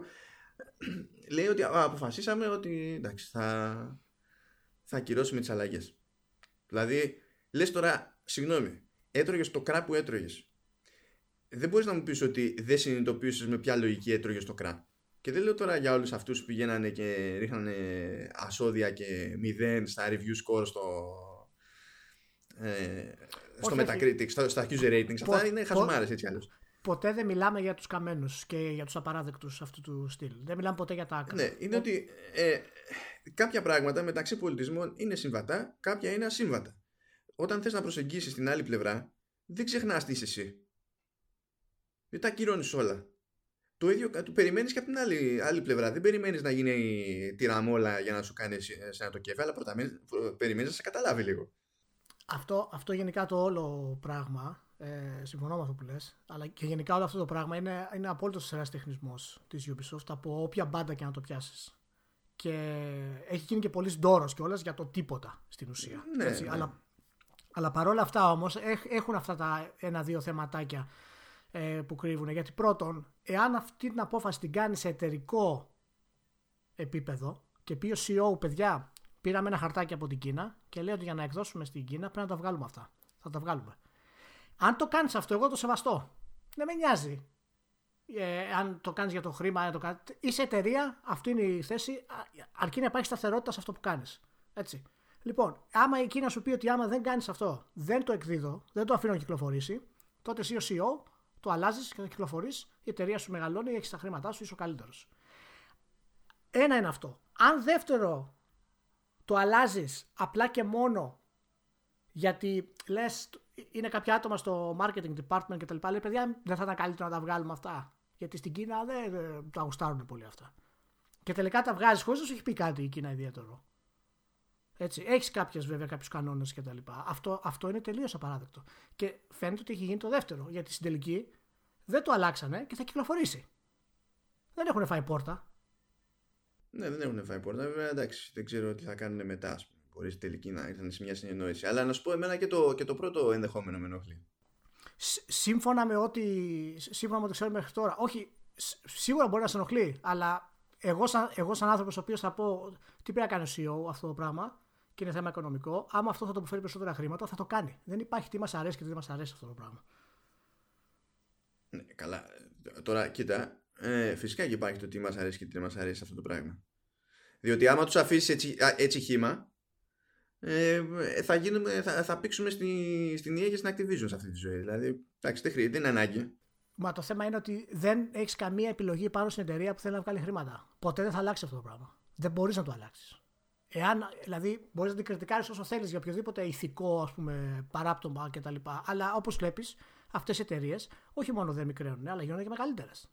Λέει ότι αποφασίσαμε ότι εντάξει, θα, θα ακυρώσουμε τις αλλαγές. Δηλαδή, λες τώρα, συγγνώμη, έτρωγες το κρά που έτρωγες. Δεν μπορείς να μου πεις ότι δεν συνειδητοποιούσες με ποια λογική έτρωγες το κρά. Και δεν λέω τώρα για όλους αυτούς που πηγαίνανε και ρίχνανε ασώδια και μηδέν στα review score στο. Ε, στο Metacritic, στα, στα user ratings. Αυτά είναι χαζομάρε έτσι άλλω. Ποτέ δεν μιλάμε για τους καμένους και για τους απαράδεκτους αυτού του στυλ. Δεν μιλάμε ποτέ για τα άκρα. Ναι, είναι ότι ε, κάποια πράγματα μεταξύ πολιτισμών είναι συμβατά, κάποια είναι ασύμβατα όταν θες να προσεγγίσεις την άλλη πλευρά, δεν ξεχνάς τι είσαι εσύ. Δεν τα ακυρώνεις όλα. Το ίδιο το περιμένεις και από την άλλη, άλλη πλευρά. Δεν περιμένεις να γίνει τη ραμόλα για να σου κάνει ένα το κέφι, αλλά πρώτα περιμένεις να σε καταλάβει λίγο. Αυτό, αυτό γενικά το όλο πράγμα, ε, συμφωνώ με αυτό που λες, αλλά και γενικά όλο αυτό το πράγμα είναι, είναι απόλυτος εραστεχνισμός της Ubisoft από όποια μπάντα και να το πιάσεις. Και έχει γίνει και πολύ ντόρος κιόλας για το τίποτα στην ουσία. Ναι, έτσι, ναι. Αλλά αλλά παρόλα αυτά όμως έχουν αυτά τα ένα-δύο θεματάκια ε, που κρύβουν. Γιατί πρώτον, εάν αυτή την απόφαση την κάνει σε εταιρικό επίπεδο και πει ο CEO, παιδιά, πήραμε ένα χαρτάκι από την Κίνα και λέει ότι για να εκδώσουμε στην Κίνα πρέπει να τα βγάλουμε αυτά. Θα τα βγάλουμε. Αν το κάνεις αυτό, εγώ το σεβαστώ. Δεν με νοιάζει. Ε, αν το κάνεις για το χρήμα, αν το κάνεις... είσαι εταιρεία, αυτή είναι η θέση, αρκεί να υπάρχει σταθερότητα σε αυτό που κάνεις. Έτσι. Λοιπόν, άμα η Κίνα σου πει ότι άμα δεν κάνεις αυτό, δεν το εκδίδω, δεν το αφήνω να κυκλοφορήσει, τότε εσύ ως CEO το αλλάζεις και το κυκλοφορείς, η εταιρεία σου μεγαλώνει, έχεις τα χρήματά σου, είσαι ο καλύτερος. Ένα είναι αυτό. Αν δεύτερο το αλλάζεις απλά και μόνο γιατί λες, είναι κάποια άτομα στο marketing department και τα λοιπά, λέει παιδιά, δεν θα ήταν καλύτερο να τα βγάλουμε αυτά. Γιατί στην Κίνα δεν, δεν τα γουστάρουν πολύ αυτά. Και τελικά τα βγάζεις χωρίς να σου έχει πει κάτι η Κίνα ιδιαίτερο. Έτσι. Έχεις κάποιες βέβαια κάποιους κανόνες κτλ. Αυτό, αυτό είναι τελείως απαράδεκτο. Και φαίνεται ότι έχει γίνει το δεύτερο. Γιατί στην τελική δεν το αλλάξανε και θα κυκλοφορήσει. Δεν έχουν φάει πόρτα. Ναι, δεν έχουν φάει πόρτα. Βέβαια, εντάξει, δεν ξέρω τι θα κάνουν μετά. Α πούμε. Μπορεί στην τελική να ήρθαν σε μια συνεννόηση. Αλλά να σου πω, εμένα και το, και το πρώτο ενδεχόμενο με ενοχλεί. Σύμφωνα με ό,τι, σύμφωνα με ό,τι ξέρουμε μέχρι τώρα. Όχι, σίγουρα μπορεί να σε ενοχλεί, αλλά εγώ, σαν, εγώ σαν άνθρωπος ο οποίος θα πω τι πρέπει να κάνει ο CEO αυτό το πράγμα και είναι θέμα οικονομικό, άμα αυτό θα το αποφέρει περισσότερα χρήματα, θα το κάνει. Δεν υπάρχει τι μας αρέσει και τι δεν μας αρέσει αυτό το πράγμα. Ναι, καλά. Τώρα, κοίτα, ε, φυσικά και υπάρχει το τι μας αρέσει και τι δεν μας αρέσει αυτό το πράγμα. Διότι άμα τους αφήσεις έτσι, έτσι χήμα, ε, θα, γίνουμε, θα, θα πήξουμε στη, στην EA και στην Activision σε αυτή τη ζωή. Δηλαδή, εντάξει, δεν χρειάζεται, δεν είναι ανάγκη. Μα το θέμα είναι ότι δεν έχεις καμία επιλογή πάνω στην εταιρεία που θέλει να βγάλει χρήματα. Ποτέ δεν θα αλλάξει αυτό το πράγμα. Δεν μπορείς να το αλλάξεις. Εάν, δηλαδή, μπορείς να την κριτικάρεις όσο θέλεις για οποιοδήποτε ηθικό ας πούμε, παράπτωμα κτλ. Αλλά όπως βλέπεις, αυτές οι εταιρείες όχι μόνο δεν μικραίνουν, αλλά γίνονται και μεγαλύτερες.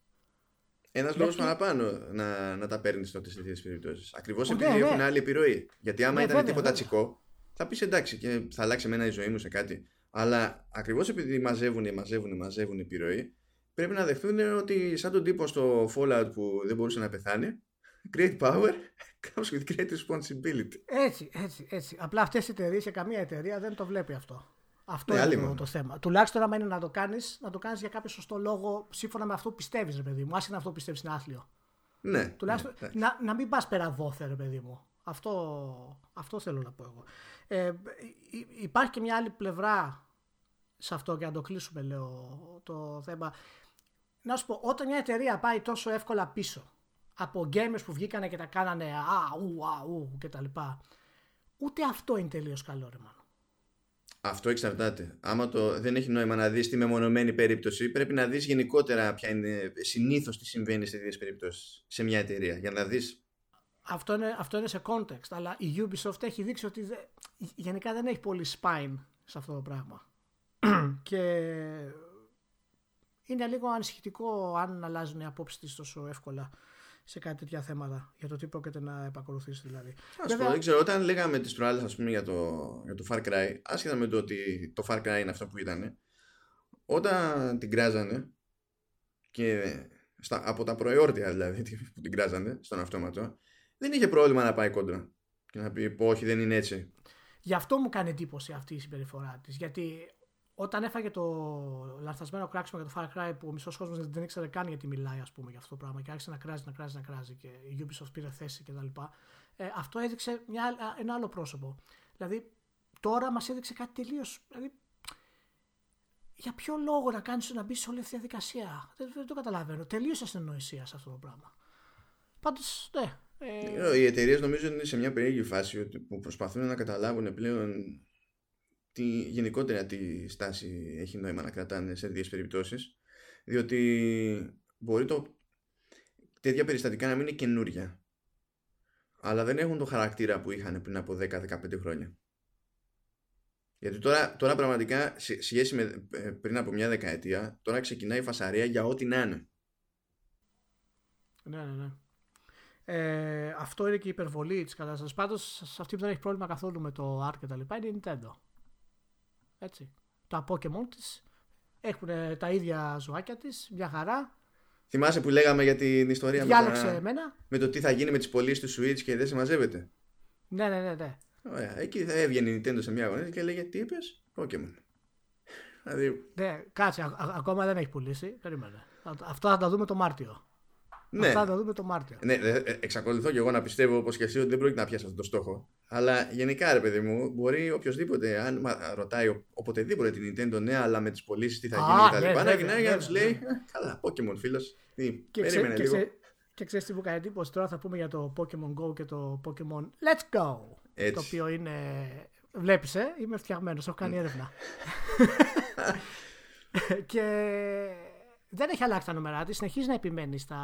Ένας λόγος παραπάνω να, να τα παίρνεις τότε σε τέτοιες περιπτώσεις. Ακριβώς επειδή ναι, έχουν ναι. άλλη επιρροή. Γιατί άμα ναι, ήταν τίποτα βέβαια. τσικό, θα πεις εντάξει και θα αλλάξει εμένα η ζωή μου σε κάτι. Αλλά ακριβώς επειδή μαζεύουν, μαζεύουν, μαζεύουν επιρροή, πρέπει να δεχθούν ότι σαν τον τύπο στο Fallout που δεν μπορούσε να πεθάνει, create power comes with great responsibility. Έτσι, έτσι, έτσι. Απλά αυτές οι εταιρείες και καμία εταιρεία δεν το βλέπει αυτό. Αυτό ναι, είναι το, το, θέμα. Τουλάχιστον άμα είναι να το κάνεις, να το κάνεις για κάποιο σωστό λόγο, σύμφωνα με αυτό που πιστεύεις, ρε παιδί μου. Άσχετα αυτό που πιστεύεις είναι άθλιο. Ναι. Τουλάχιστον ναι, να, να μην πας πέρα δόθε, ρε παιδί μου. Αυτό, αυτό θέλω να πω εγώ. Ε, υπάρχει και μια άλλη πλευρά σε αυτό και να το κλείσουμε, λέω, το θέμα. Να σου πω, όταν μια εταιρεία πάει τόσο εύκολα πίσω από gamers που βγήκανε και τα κάνανε α, ου, α, ου και τα λοιπά, ούτε αυτό είναι τελείως καλό, ρε μάλλον. Αυτό εξαρτάται. Άμα το, δεν έχει νόημα να δεις τη μεμονωμένη περίπτωση, πρέπει να δεις γενικότερα ποια είναι συνήθως τι συμβαίνει σε τέτοιες περιπτώσεις σε μια εταιρεία. Για να δεις. Αυτό είναι, αυτό είναι σε context. Αλλά η Ubisoft έχει δείξει ότι γενικά δεν έχει πολύ spine σε αυτό το πράγμα. και είναι λίγο ανησυχητικό αν αλλάζουν οι απόψεις της τόσο εύκολα σε κάτι τέτοια θέματα για το τι πρόκειται να επακολουθήσει δηλαδή. Βέβαια... δεν ξέρω, όταν λέγαμε τις προάλλες ας πούμε για το, για το Far Cry, άσχετα με το ότι το Far Cry είναι αυτό που ήταν, όταν την κράζανε και στα, από τα προεόρτια δηλαδή που την κράζανε στον αυτόματο, δεν είχε πρόβλημα να πάει κόντρα και να πει πω όχι δεν είναι έτσι. Γι' αυτό μου κάνει εντύπωση αυτή η συμπεριφορά της. Γιατί όταν έφαγε το λανθασμένο κράξιμο για το Far Cry που ο μισός κόσμος δεν ήξερε καν γιατί μιλάει ας πούμε, για αυτό το πράγμα και άρχισε να κράζει, να κράζει, να κράζει και η Ubisoft πήρε θέση κτλ. Ε, αυτό έδειξε μια, ένα άλλο πρόσωπο. Δηλαδή τώρα μας έδειξε κάτι τελείως. Δηλαδή, για ποιο λόγο να κάνεις να μπεις σε όλη αυτή τη διαδικασία; Δεν, δεν το καταλαβαίνω. Τελείως ασυνοησία σε αυτό το πράγμα. Πάντως, ναι. Ε... Οι εταιρείες νομίζω είναι σε μια περίεργη φάση που προσπαθούν να καταλάβουν πλέον τι, γενικότερα τι στάση έχει νόημα να κρατάνε σε τέτοιε περιπτώσεις. Διότι μπορεί το, τέτοια περιστατικά να μην είναι καινούρια. Αλλά δεν έχουν το χαρακτήρα που είχαν πριν από 10-15 χρόνια. Γιατί τώρα, τώρα πραγματικά σε σχέση με ε, πριν από μια δεκαετία, τώρα ξεκινάει η φασαρία για ό,τι να είναι. Ναι, ναι, ναι. Ε, αυτό είναι και η υπερβολή της κατάστασης. Πάντως, σε αυτή που δεν έχει πρόβλημα καθόλου με το art και τα λοιπά είναι η Nintendo. Έτσι. Τα Pokémon της έχουν τα ίδια ζωάκια της, μια χαρά. Θυμάσαι που λέγαμε για την ιστορία με, τα... εμένα. με το τι θα γίνει με τις πωλήσεις του Switch και δεν συμμαζεύεται. Ναι, ναι, ναι. ναι. Ωραία. Εκεί θα έβγαινε η Nintendo σε μια γωνία και λέγε τι είπες, Pokémon. Δηλαδή... Ναι, κάτσε, ακόμα δεν έχει πουλήσει. Περίμενε. Αυτό θα τα δούμε το Μάρτιο. Ναι. Αυτά θα τα δούμε το Μάρτιο. Ναι, ε, ε, εξακολουθώ και εγώ να πιστεύω όπω και εσύ ότι δεν πρόκειται να πιάσει αυτό το στόχο. Αλλά γενικά, ρε παιδί μου, μπορεί οποιοδήποτε, αν ρωτάει οποτεδήποτε την Nintendo, ναι, αλλά με τις πωλήσεις τι θα γίνει κτλ. Να γυρνάει για να τους λέει, καλά, Pokémon φίλος. Περίμενε λίγο. Και ξέρεις τι μου κάνει εντύπωση τώρα θα πούμε για το Pokemon Go και το Pokemon Let's Go. Το οποίο είναι. Βλέπεις, ε, είμαι φτιαγμένος, έχω κάνει έρευνα. και δεν έχει αλλάξει τα νούμερα της, συνεχίζει να επιμένει στα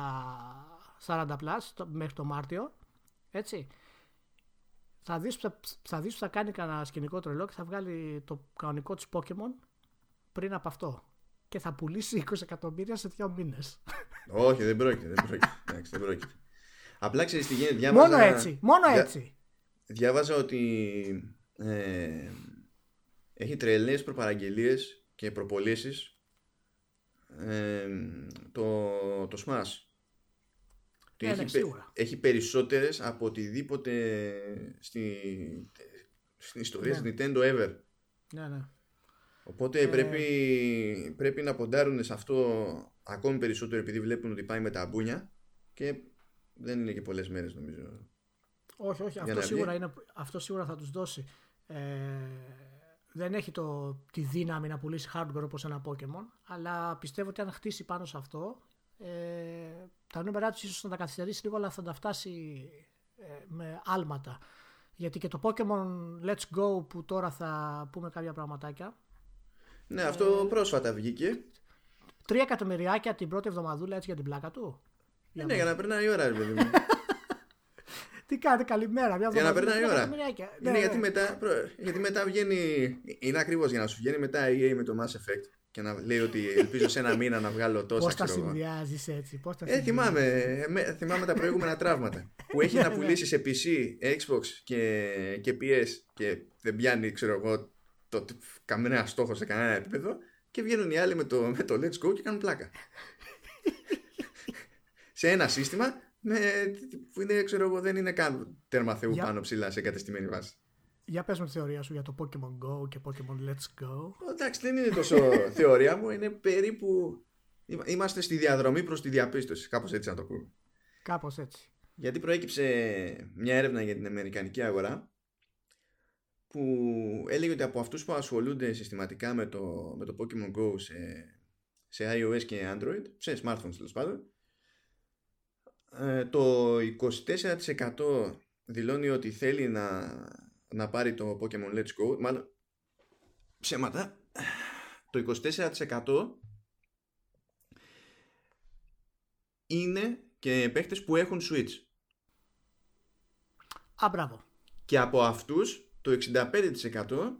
40 plus μέχρι το Μάρτιο. Έτσι. Θα δεις, θα, θα δεις θα κάνει κανένα σκηνικό τρελό και θα βγάλει το κανονικό της Pokemon πριν από αυτό. Και θα πουλήσει 20 εκατομμύρια σε δύο μήνες. Όχι, δεν πρόκειται. Δεν πρόκειται. Εντάξει, δεν πρόκειται. Απλά ξέρεις τι γίνεται. Διάβαζα... Μόνο έτσι. Μόνο έτσι. Διάβαζα ότι ε, έχει τρελές προπαραγγελίες και προπολήσεις το, το Smash. Ε, ναι, έχει, έχει περισσότερες από οτιδήποτε στη, στην ιστορία ναι. της Nintendo ever. Ναι, ναι. Οπότε ε, πρέπει, πρέπει να ποντάρουν σε αυτό ακόμη περισσότερο επειδή βλέπουν ότι πάει με τα μπούνια και δεν είναι και πολλές μέρες νομίζω. Όχι, όχι. Αυτό σίγουρα, είναι, αυτό σίγουρα θα τους δώσει. Ε, δεν έχει το, τη δύναμη να πουλήσει hardware όπως ένα Pokemon, αλλά πιστεύω ότι αν χτίσει πάνω σε αυτό, ε, τα νούμερά του ίσως θα τα καθυστερήσει λίγο, αλλά θα τα φτάσει ε, με άλματα. Γιατί και το Pokemon Let's Go που τώρα θα πούμε κάποια πραγματάκια. Ναι, αυτό ε, πρόσφατα βγήκε. Τρία εκατομμυριάκια την πρώτη εβδομαδούλα έτσι για την πλάκα του. Ε, ναι, για να περνάει η ώρα, ρε παιδί μου. Τι κάνετε, καλημέρα. Μια για να περνάει η ώρα. Ναι, είναι ναι. Γιατί, μετά, γιατί μετά βγαίνει. Είναι ακριβώς για να σου βγαίνει μετά η EA με το Mass Effect και να λέει ότι ελπίζω σε ένα μήνα να βγάλω τόσα. Πώς τα συνδυάζεις έτσι, πώς τα ε, θυμάμαι, θυμάμαι τα προηγούμενα τραύματα. που έχει να πουλήσει σε PC, Xbox και, και PS και δεν πιάνει, ξέρω εγώ, το, κανένα στόχο σε κανένα επίπεδο και βγαίνουν οι άλλοι με το, με το Let's Go και κάνουν πλάκα. σε ένα σύστημα με, που είναι, ξέρω εγώ, δεν είναι καν τέρμα θεού για... πάνω ψηλά σε κατεστημένη βάση. Για πες με τη θεωρία σου για το Pokemon Go και Pokemon Let's Go. Εντάξει, δεν είναι τόσο θεωρία μου, είναι περίπου... Είμαστε στη διαδρομή προς τη διαπίστωση, κάπως έτσι να το πούμε. Κάπως έτσι. Γιατί προέκυψε μια έρευνα για την Αμερικανική αγορά που έλεγε ότι από αυτούς που ασχολούνται συστηματικά με το, με το Pokemon Go σε, σε iOS και Android, σε smartphones τέλος πάντων, ε, το 24% δηλώνει ότι θέλει να, να πάρει το Pokemon Let's Go μάλλον ψέματα το 24% είναι και παίχτες που έχουν Switch Α, μπράβο. Και από αυτούς το 65%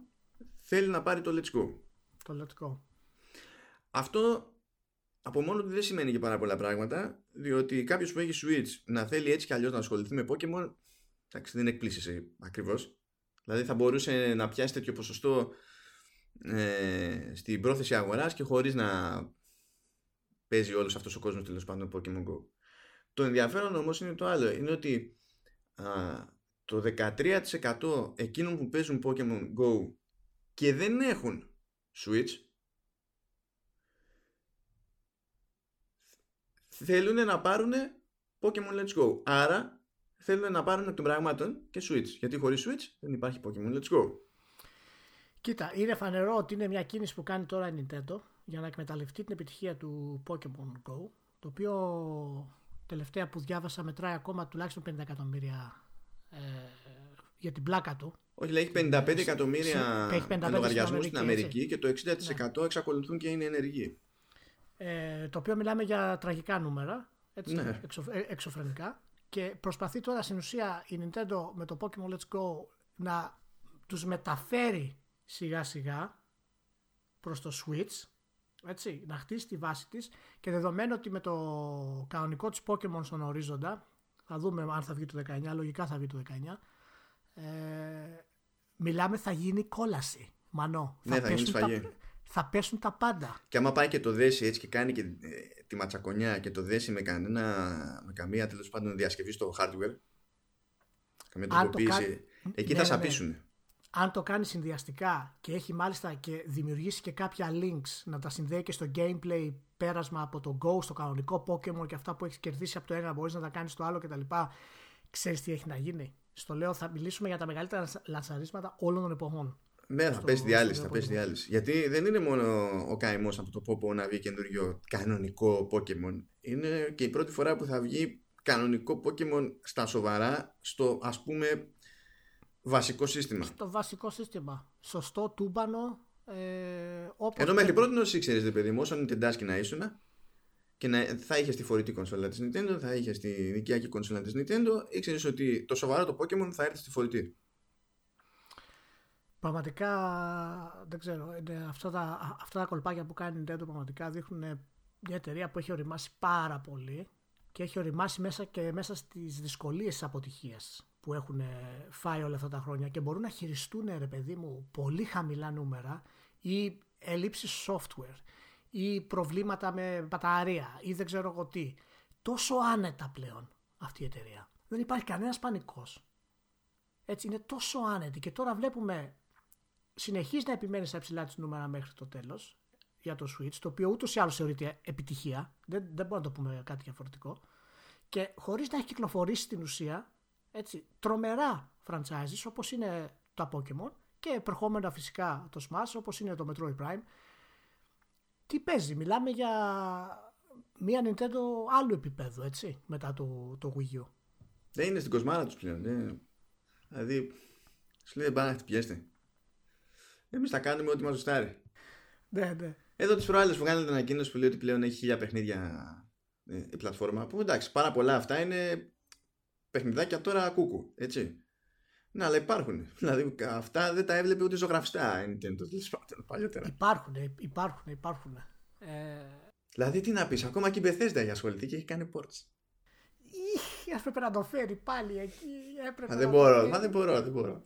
θέλει να πάρει το Let's Go. Το Let's Go. Αυτό από μόνο του δεν σημαίνει και πάρα πολλά πράγματα, διότι κάποιος που έχει Switch να θέλει έτσι κι αλλιώς να ασχοληθεί με Pokémon, εντάξει, δεν εκπλήσει ακριβώς. Δηλαδή θα μπορούσε να πιάσει τέτοιο ποσοστό ε, στην πρόθεση αγοράς και χωρίς να παίζει όλος αυτός ο κόσμος τέλος πάντων Pokémon Go. Το ενδιαφέρον όμως είναι το άλλο. Είναι ότι α, το 13% εκείνων που παίζουν Pokemon Go και δεν έχουν Switch θέλουν να πάρουν Pokemon Let's Go. Άρα θέλουν να πάρουν εκ των πραγμάτων και Switch. Γιατί χωρίς Switch δεν υπάρχει Pokemon Let's Go. Κοίτα, είναι φανερό ότι είναι μια κίνηση που κάνει τώρα η Nintendo για να εκμεταλλευτεί την επιτυχία του Pokemon Go, το οποίο τελευταία που διάβασα μετράει ακόμα τουλάχιστον 50 εκατομμύρια ε, για την πλάκα του. Όχι, λέει έχει 55 εκατομμύρια λογαριασμούς στην Αμερική και το 60% ναι. εξακολουθούν και είναι ενεργοί ε, το οποίο μιλάμε για τραγικά νούμερα, έτσι, ναι. Ε, εξωφρενικά και προσπαθεί τώρα στην ουσία η Nintendo με το Pokemon Let's Go να τους μεταφέρει σιγά σιγά προς το Switch έτσι, να χτίσει τη βάση της και δεδομένου ότι με το κανονικό της Pokemon στον ορίζοντα θα δούμε αν θα βγει το 19, λογικά θα βγει το 19 ε, μιλάμε θα γίνει κόλαση Μανώ. Ναι, θα, θα γίνει σφαγή θα πέσουν τα πάντα. Και άμα πάει και το δέσει έτσι και κάνει και ε, τη ματσακονιά και το δέσει με, κανένα, με καμία τέλος πάντων διασκευή στο hardware, καμία τροποποίηση, εκεί ναι, θα ναι, σαπίσουν. Ναι. Αν το κάνει συνδυαστικά και έχει μάλιστα και δημιουργήσει και κάποια links να τα συνδέει και στο gameplay πέρασμα από το Go στο κανονικό Pokemon και αυτά που έχεις κερδίσει από το ένα μπορείς να τα κάνεις στο άλλο κτλ. Ξέρεις τι έχει να γίνει. Στο λέω, θα μιλήσουμε για τα μεγαλύτερα λανσαρίσματα όλων των εποχών. Ναι, θα πέσει διάλυση, θα πέσει διάλυση. Γιατί δεν είναι μόνο ο καημός από το Popo να βγει καινούριο κανονικό Pokemon. Είναι και η πρώτη φορά που θα βγει κανονικό Pokemon στα σοβαρά, στο ας πούμε βασικό σύστημα. Στο βασικό σύστημα. Σωστό, τούμπανο. Ε, όπως Ενώ μέχρι πρώτη νόση ήξερε, δε παιδί μου, όσο Nintendo να ήσουν και να, θα είχες τη φορητή κονσόλα της Nintendo, θα είχες τη νοικιακή κονσόλα της Nintendo, ήξερες ότι το σοβαρό το Pokemon θα έρθει στη φορητή. Πραγματικά δεν ξέρω. αυτά, τα, αυτά τα κολπάκια που κάνει η Nintendo πραγματικά δείχνουν μια εταιρεία που έχει οριμάσει πάρα πολύ και έχει οριμάσει μέσα και μέσα στις δυσκολίες της αποτυχίας που έχουν φάει όλα αυτά τα χρόνια και μπορούν να χειριστούν ρε παιδί μου πολύ χαμηλά νούμερα ή ελλείψεις software ή προβλήματα με μπαταρία ή δεν ξέρω εγώ τι. Τόσο άνετα πλέον αυτή η εταιρεία. Δεν υπάρχει κανένας πανικός. Έτσι είναι τόσο άνετη και τώρα βλέπουμε συνεχίζει να επιμένει στα υψηλά της νούμερα μέχρι το τέλος για το Switch, το οποίο ούτως ή άλλως θεωρείται επιτυχία. Δεν, δεν μπορούμε να το πούμε κάτι διαφορετικό. και χωρίς να έχει κυκλοφορήσει στην ουσία έτσι, τρομερά franchises όπως είναι τα Pokemon και επερχόμενα φυσικά το Smash όπως είναι το Metroid Prime τι παίζει, μιλάμε για μια Nintendo άλλου επίπεδου έτσι μετά το, το Wii U δεν είναι στην κοσμάρα τους πλέον δεν... δηλαδή σου λέει πάνε να χτυπιέστε εμείς θα κάνουμε ό,τι μας ζωστάρει ναι, ναι. Εδώ τις προάλλες που κάνετε ανακοίνωση που λέει ότι πλέον έχει χίλια παιχνίδια ε, η πλατφόρμα. Που εντάξει, πάρα πολλά αυτά είναι παιχνιδάκια τώρα κούκου. Έτσι. Ναι, αλλά υπάρχουν. Δηλαδή αυτά δεν τα έβλεπε ούτε ζωγραφιστά η Nintendo παλιότερα. Υπάρχουν, υπάρχουν, υπάρχουν. Ε... Δηλαδή τι να πεις, ακόμα και η Bethesda έχει ασχοληθεί και έχει κάνει ports. Έπρεπε να το φέρει πάλι εκεί. Έπρεπε μα δεν μπορώ, μα δεν μπορώ, δεν μπορώ.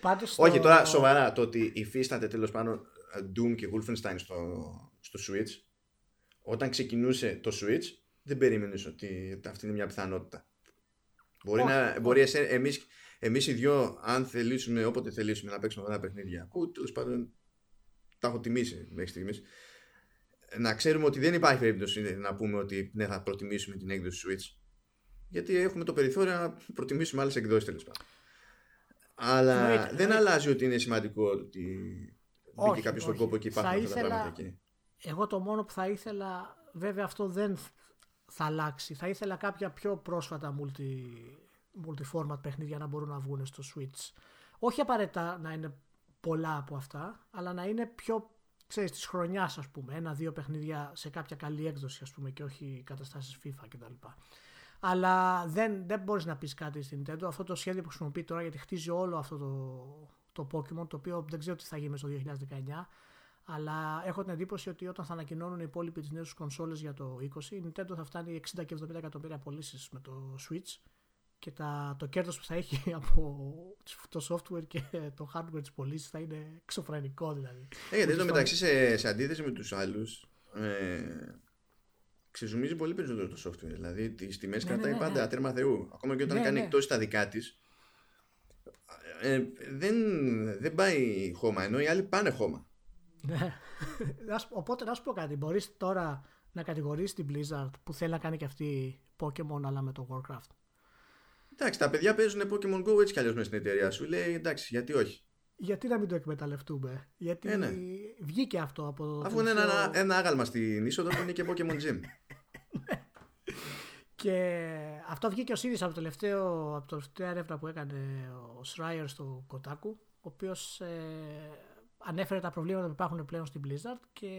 Πάντως Όχι, τώρα σοβαρά το ότι υφίσταται τέλος πάντων Doom και Wolfenstein στο, στο Switch, όταν ξεκινούσε το Switch, δεν περίμενες ότι αυτή είναι μια πιθανότητα. Μπορεί όχι, να, μπορεί εμείς, εμείς οι δυο, αν θελήσουμε, όποτε θελήσουμε να παίξουμε αυτά τα παιχνίδια, που τέλος πάντων τα έχω τιμήσει μέχρι στιγμής, να ξέρουμε ότι δεν υπάρχει περίπτωση να πούμε ότι ναι, θα προτιμήσουμε την έκδοση Switch. Γιατί έχουμε το περιθώριο να προτιμήσουμε άλλες εκδόσεις τέλος πάντων. Αλλά δεν αλλάζει ότι είναι σημαντικό ότι μπήκε κάποιος στον κόπο και υπάρχουν αυτά ήθελα... τα πράγματα εκεί. Εγώ το μόνο που θα ήθελα, βέβαια αυτό δεν θα αλλάξει. Θα ήθελα κάποια πιο πρόσφατα multi, multi-format παιχνίδια να μπορούν να βγουν στο Switch. Όχι απαραίτητα να είναι πολλά από αυτά, αλλά να είναι πιο ξέρεις, της χρονιάς ας πούμε, ένα-δύο παιχνίδια σε κάποια καλή έκδοση ας πούμε και όχι καταστάσεις FIFA κτλ. Αλλά δεν, δεν μπορείς να πεις κάτι στην Nintendo. Αυτό το σχέδιο που χρησιμοποιεί τώρα γιατί χτίζει όλο αυτό το, το Pokemon, το οποίο δεν ξέρω τι θα γίνει στο 2019. Αλλά έχω την εντύπωση ότι όταν θα ανακοινώνουν οι υπόλοιποι τις νέες κονσόλες για το 20, η Nintendo θα φτάνει 60 και 70 εκατομμύρια πωλήσει με το Switch και τα, το κέρδος που θα έχει από το software και το hardware της πωλήσει θα είναι εξωφρενικό δηλαδή. Ε, γιατί εδώ μεταξύ σε, σε αντίθεση με τους άλλους ε, ξεζουμίζει πολύ περισσότερο το software. Δηλαδή τις τιμές ναι, κρατάει ναι, ναι, πάντα ναι. τέρμα θεού. Ακόμα και όταν ναι, κάνει ναι. εκτός τα δικά της ε, δεν, δεν πάει χώμα, ενώ οι άλλοι πάνε χώμα. Ναι. Οπότε να σου πω κάτι. Μπορείς τώρα να κατηγορήσει την Blizzard που θέλει να κάνει και αυτή Pokemon αλλά με το Warcraft; Εντάξει, τα παιδιά παίζουν Pokemon Go έτσι κι αλλιώς με στην εταιρεία σου. Λέει εντάξει, γιατί όχι. Γιατί να μην το εκμεταλλευτούμε; Γιατί ε, ναι. βγήκε αυτό από το. Αφού είναι ένα, ένα άγαλμα στην είσοδο που είναι και Pokemon Gym. Και αυτό βγήκε ο ίδιο από, το τελευταίο, από το τελευταίο έρευνα που έκανε ο Schreier στο Kotaku, ο οποίος ε, ανέφερε τα προβλήματα που υπάρχουν πλέον στην Blizzard και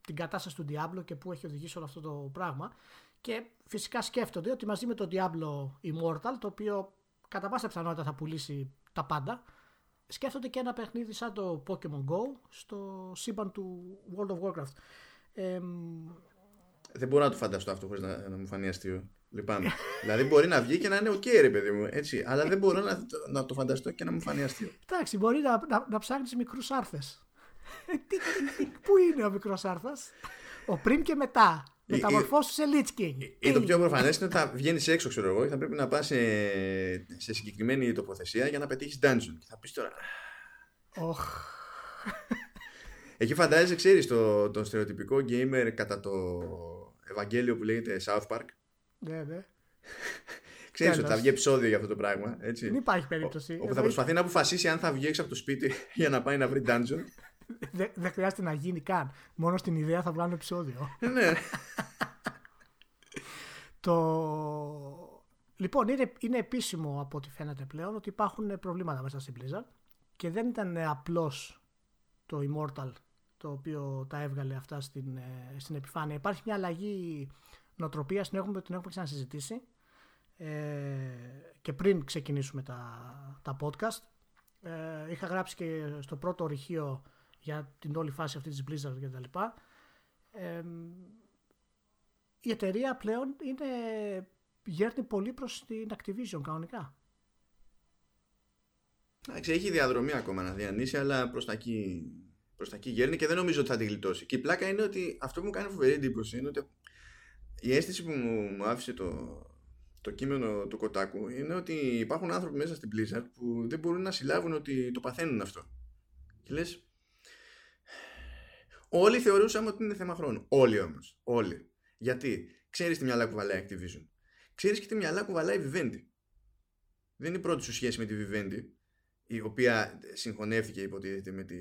την κατάσταση του Diablo και πού έχει οδηγήσει όλο αυτό το πράγμα. Και φυσικά σκέφτονται ότι μαζί με το Diablo Immortal, το οποίο κατά πάσα πιθανότητα θα πουλήσει τα πάντα, σκέφτονται και ένα παιχνίδι σαν το Pokemon Go στο σύμπαν του World of Warcraft. Ε, δεν μπορώ να το φανταστώ αυτό χωρίς να, να μου φανεί αστείο. Λυπάμαι. δηλαδή μπορεί να βγει και να είναι OK, okay, ρε παιδί μου. Έτσι. Αλλά δεν μπορώ να, να το φανταστώ και να μου φανεί αστείο. Εντάξει, μπορεί να, να, να ψάχνεις μικρούς Άρθες. Πού είναι ο μικρός Arthas, Ο πριν και μετά. Μεταμορφώσου σε Lich King. Ή το πιο προφανές είναι ότι θα βγαίνει έξω, ξέρω εγώ, και θα πρέπει να πας σε, σε συγκεκριμένη τοποθεσία για να πετύχεις dungeon. Και θα πεις τώρα. Oh. Εκεί φαντάζεσαι, ξέρεις, το, το στερεοτυπικό gamer κατά το Ευαγγέλιο που λέγεται South Park; Ναι, ναι. Ξέρεις ότι θα βγει επεισόδιο για αυτό το πράγμα. Έτσι. Δεν υπάρχει περίπτωση. Όπου θα προσπαθεί να αποφασίσει αν θα βγει έξω από το σπίτι για να πάει να βρει dungeon. Δεν δε χρειάζεται να γίνει καν. Μόνο στην ιδέα θα βγάλουν επεισόδιο. Ε, ναι. το... Λοιπόν, είναι, είναι επίσημο από ό,τι φαίνεται πλέον ότι υπάρχουν προβλήματα μέσα στην Blizzard και δεν ήταν απλώς το Immortal το οποίο τα έβγαλε αυτά στην, ε, στην επιφάνεια. Υπάρχει μια αλλαγή νοοτροπίας, την έχουμε, την έχουμε ξανασυζητήσει ε, και πριν ξεκινήσουμε τα, τα podcast. Ε, είχα γράψει και στο πρώτο ορυχείο για την όλη φάση αυτή της Blizzard και τα λοιπά. Ε, η εταιρεία πλέον είναι, γέρνει πολύ προς την Activision κανονικά. Εντάξει, έχει διαδρομή ακόμα να διανύσει, αλλά προς τα εκεί προς τα εκεί γέρνει και δεν νομίζω ότι θα τη γλιτώσει. Και η πλάκα είναι ότι αυτό που μου κάνει φοβερή εντύπωση είναι ότι η αίσθηση που μου, άφησε το, το κείμενο του Κοτάκου είναι ότι υπάρχουν άνθρωποι μέσα στην Blizzard που δεν μπορούν να συλλάβουν ότι το παθαίνουν αυτό. Και λες. Όλοι θεωρούσαμε ότι είναι θέμα χρόνου. Όλοι όμως. Όλοι. Γιατί; Ξέρεις τη μυαλά που βαλάει Activision. ξέρεις και τι μυαλά κουβαλάει η Vivendi. Δεν είναι η πρώτη σου σχέση με τη Vivendi, η οποία συγχωνεύτηκε υποτίθεται με, τη...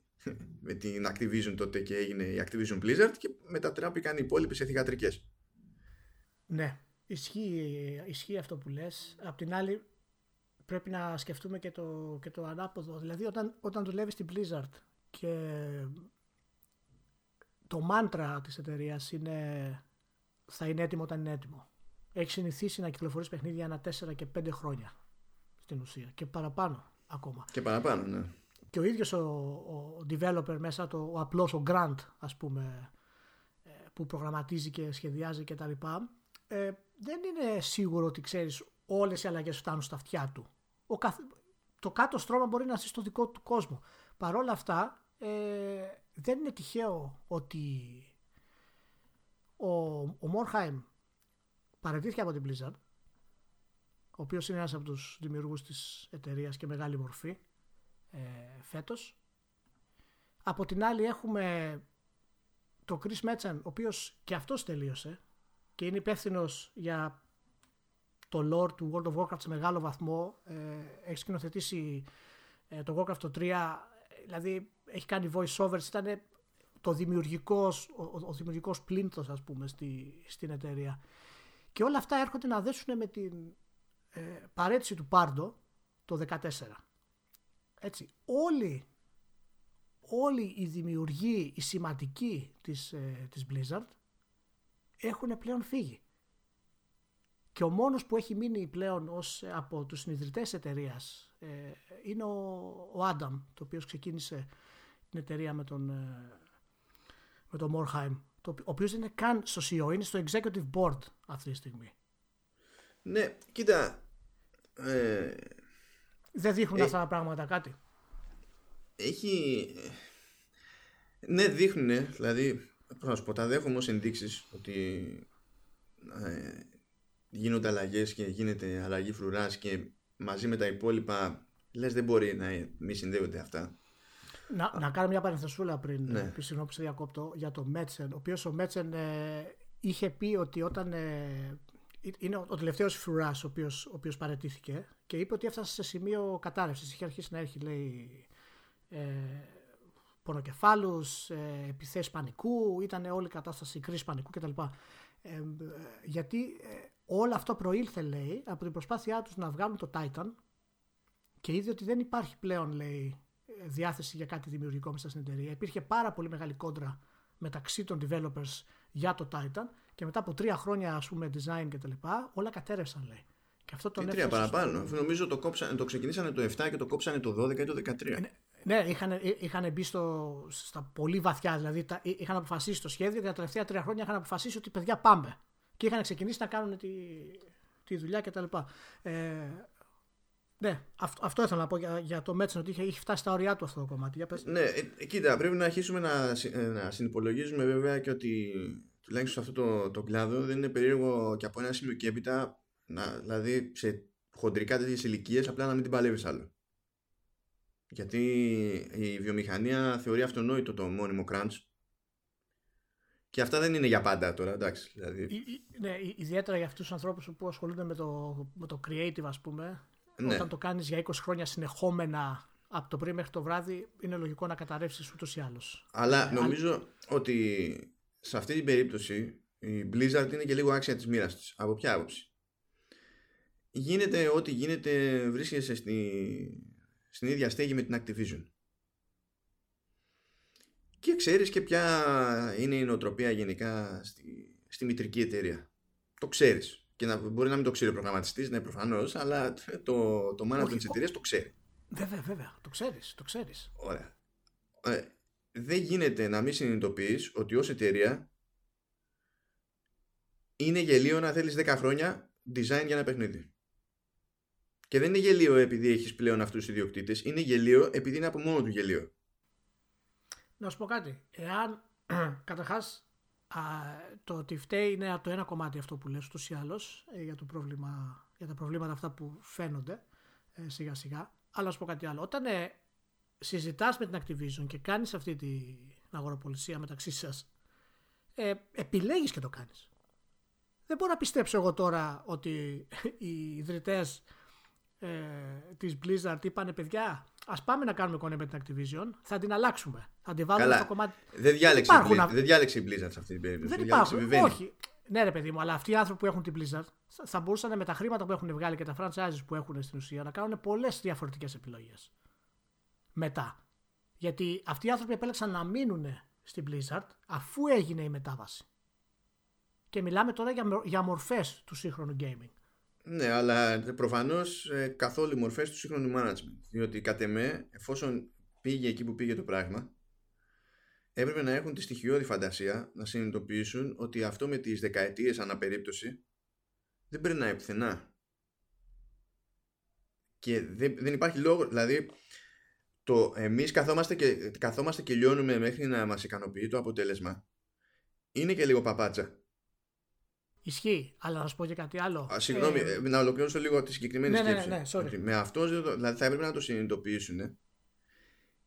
με την Activision τότε και έγινε η Activision Blizzard και μετατράπηκαν οι υπόλοιπε σε θηγατρικές. Ναι, ισχύει, ισχύει αυτό που λες. Απ' την άλλη πρέπει να σκεφτούμε και το, και το ανάποδο. Δηλαδή όταν, όταν δουλεύεις στην Blizzard και το μάντρα της εταιρείας είναι θα είναι έτοιμο όταν είναι έτοιμο. Έχει συνηθίσει να κυκλοφορείς παιχνίδια ένα 4 και 5 χρόνια στην ουσία και παραπάνω ακόμα. Και παραπάνω, ναι. Και ο ίδιος ο, ο developer μέσα, το, ο απλός, ο Grant ας πούμε, ε, που προγραμματίζει και σχεδιάζει και τα λοιπά, ε, δεν είναι σίγουρο ότι ξέρεις όλες οι αλλαγές φτάνουν στα αυτιά του. Ο Το κάτω στρώμα μπορεί να ζει στο δικό του κόσμο. Παρ' όλα αυτά, ε, δεν είναι τυχαίο ότι ο, ο Μόρχαιμ παραιτήθηκε από την Blizzard, ο οποίος είναι ένας από τους δημιουργούς της εταιρείας και μεγάλη μορφή ε, φέτος. Από την άλλη έχουμε το Chris Metzen, ο οποίος και αυτός τελείωσε και είναι υπεύθυνος για το lore του World of Warcraft σε μεγάλο βαθμό. Ε, έχει σκηνοθετήσει ε, το Warcraft το 3, δηλαδή έχει κάνει voice overs, ήταν το δημιουργικός, ο, ο δημιουργικός πλήνθος ας πούμε στη, στην εταιρεία. Και όλα αυτά έρχονται να δέσουν με την ε, παρέτηση του Πάρντο το 2014. Έτσι, όλοι, όλοι οι δημιουργοί, οι σημαντικοί της, ε, της Blizzard έχουν πλέον φύγει. Και ο μόνος που έχει μείνει πλέον ως, ε, από τους συνειδητές εταιρείας ε, είναι ο, ο Άνταμ, το οποίος ξεκίνησε την εταιρεία με τον, ε, με τον Μόρχαιμ, ο οποίος δεν είναι καν στο CEO, είναι στο Executive Board αυτή τη στιγμή. Ναι, κοίτα. Ε, δεν δείχνουν ε, αυτά τα πράγματα κάτι. Έχει... Ναι, δείχνουν, δηλαδή, να σου πω, τα δέχομαι ως ενδείξεις ότι ε, γίνονται αλλαγές και γίνεται αλλαγή φρουράς και μαζί με τα υπόλοιπα λες δεν μπορεί να μη συνδέονται αυτά. Να, να κάνω μια παρενθεσούλα πριν, ναι. πριν συγγνώμη διακόπτω για το Μέτσεν, ο οποίος ο Μέτσεν ε, είχε πει ότι όταν ε, είναι ο, ο τελευταίος φρουράς ο οποίος, ο οποίος παρετήθηκε και είπε ότι έφτασε σε σημείο κατάρρευσης, είχε αρχίσει να έχει λέει ε, πονοκεφάλους, ε, επιθέσεις πανικού, ήταν όλη η κατάσταση κρίση πανικού κτλ. Ε, γιατί ε, όλο αυτό προήλθε λέει από την προσπάθειά τους να βγάλουν το Titan και είδε ότι δεν υπάρχει πλέον λέει διάθεση για κάτι δημιουργικό μέσα στην εταιρεία. Υπήρχε πάρα πολύ μεγάλη κόντρα μεταξύ των developers για το Titan και μετά από τρία χρόνια ας πούμε design και τα λοιπά όλα κατέρευσαν λέει. Και αυτό τον τρία παραπάνω. Νομίζω το, κόψανε, το ξεκινήσανε το 7 και το κόψανε το 12 ή το 13. Ναι, ναι είχαν, είχαν μπει στο, στα πολύ βαθιά. Δηλαδή τα, είχαν αποφασίσει το σχέδιο και τα τελευταία τρία χρόνια είχαν αποφασίσει ότι παιδιά πάμε. Και είχαν ξεκινήσει να κάνουν τη, τη δουλειά κτλ. Ε, ναι, αυτό, αυτό ήθελα να πω για, για το Μέτσεν, ότι είχε, φτάσει στα ωριά του αυτό το κομμάτι. Ναι, ε, κοίτα, πρέπει να αρχίσουμε να, ε, να συνυπολογίζουμε βέβαια και ότι τουλάχιστον σε αυτό το, το κλάδο δεν είναι περίεργο και από ένα σημείο και έπειτα, να, δηλαδή σε χοντρικά τέτοιες ηλικίες, απλά να μην την παλεύεις άλλο. Γιατί η βιομηχανία θεωρεί αυτονόητο το μόνιμο crunch και αυτά δεν είναι για πάντα τώρα, εντάξει. Δηλαδή... Ναι, ιδιαίτερα για αυτούς τους ανθρώπους που ασχολούνται με το, με το creative, ας πούμε. Ναι. Όταν το κάνεις για 20 χρόνια συνεχόμενα από το πρωί μέχρι το βράδυ, είναι λογικό να καταρρεύσεις ούτως ή άλλως. Αλλά ε, νομίζω ότι σε αυτή την περίπτωση η Blizzard είναι και λίγο άξια της μοίρας της. Από ποια άποψη; Γίνεται ό,τι γίνεται, βρίσκεσαι στη, στην ίδια στέγη με την Activision. Και ξέρεις και ποια είναι η νοοτροπία γενικά στη, στη μητρική εταιρεία. Το ξέρεις. Και να, μπορεί να μην το ξέρει ο προγραμματιστής, ναι, προφανώς, αλλά το, το management της εταιρείας το ξέρει. Βέβαια, βέβαια. Το ξέρεις. Το ξέρεις. Ωραία. Ε, δεν γίνεται να μην συνειδητοποιείς ότι ως εταιρεία είναι γελίο να θέλεις 10 χρόνια design για ένα παιχνίδι. Και δεν είναι γελίο επειδή έχεις πλέον αυτούς τους ιδιοκτήτες, είναι γελίο επειδή είναι από μόνο του γελίο. Να σου πω κάτι. Εάν καταρχάς το ότι φταίει είναι το ένα κομμάτι αυτό που λες ούτως ή άλλως ε, για, το πρόβλημα, για τα προβλήματα αυτά που φαίνονται ε, σιγά σιγά. Αλλά να σου πω κάτι άλλο. Όταν ε, συζητάς με την Activision και κάνεις αυτή την αγοροπολισία μεταξύ σας ε, επιλέγεις και το κάνεις. δεν μπορώ να πιστέψω εγώ τώρα ότι οι ιδρυτές ε, της Blizzard είπανε παιδιά ας πάμε να κάνουμε κονέ με την Activision θα την αλλάξουμε θα την βάλουμε Καλά. στο κομμάτι Δεν διάλεξε, υπάρχουν η Blizzard, αυ- δεν διάλεξε η Blizzard σε αυτή την περίπτωση. δεν διάλεξε η υπάρχουν. Vivendi. Όχι. Ναι, ρε παιδί μου, αλλά αυτοί οι άνθρωποι που έχουν την Blizzard θα- θα μπορούσαν με τα χρήματα που έχουν βγάλει και τα franchises που έχουν στην ουσία να κάνουν πολλές διαφορετικές επιλογές. Μετά. Γιατί αυτοί οι άνθρωποι επέλεξαν να μείνουν στην Blizzard αφού έγινε η μετάβαση. Και μιλάμε τώρα για, μο- για μορφές του σύγχρονου gaming. Ναι, αλλά προφανώς ε, καθόλου οι μορφές του σύγχρονου management. Διότι κατ' εμέ, εφόσον πήγε εκεί που πήγε το πράγμα, έπρεπε να έχουν τη στοιχειώδη φαντασία να συνειδητοποιήσουν ότι αυτό με τις δεκαετίες αναπερίπτωση δεν περνάει πουθενά. Και δεν, δεν υπάρχει λόγο. Δηλαδή, το εμείς καθόμαστε και, καθόμαστε και λιώνουμε μέχρι να μας ικανοποιεί το αποτέλεσμα. Είναι και λίγο παπάτσα. Ισχύει, αλλά να σου πω και κάτι άλλο. Α, συγγνώμη, Ε, ε, να ολοκληρώσω λίγο τη συγκεκριμένη ναι, ναι, σκέψη. ναι, ναι, sorry. Ότι με αυτό δηλαδή θα έπρεπε να το συνειδητοποιήσουν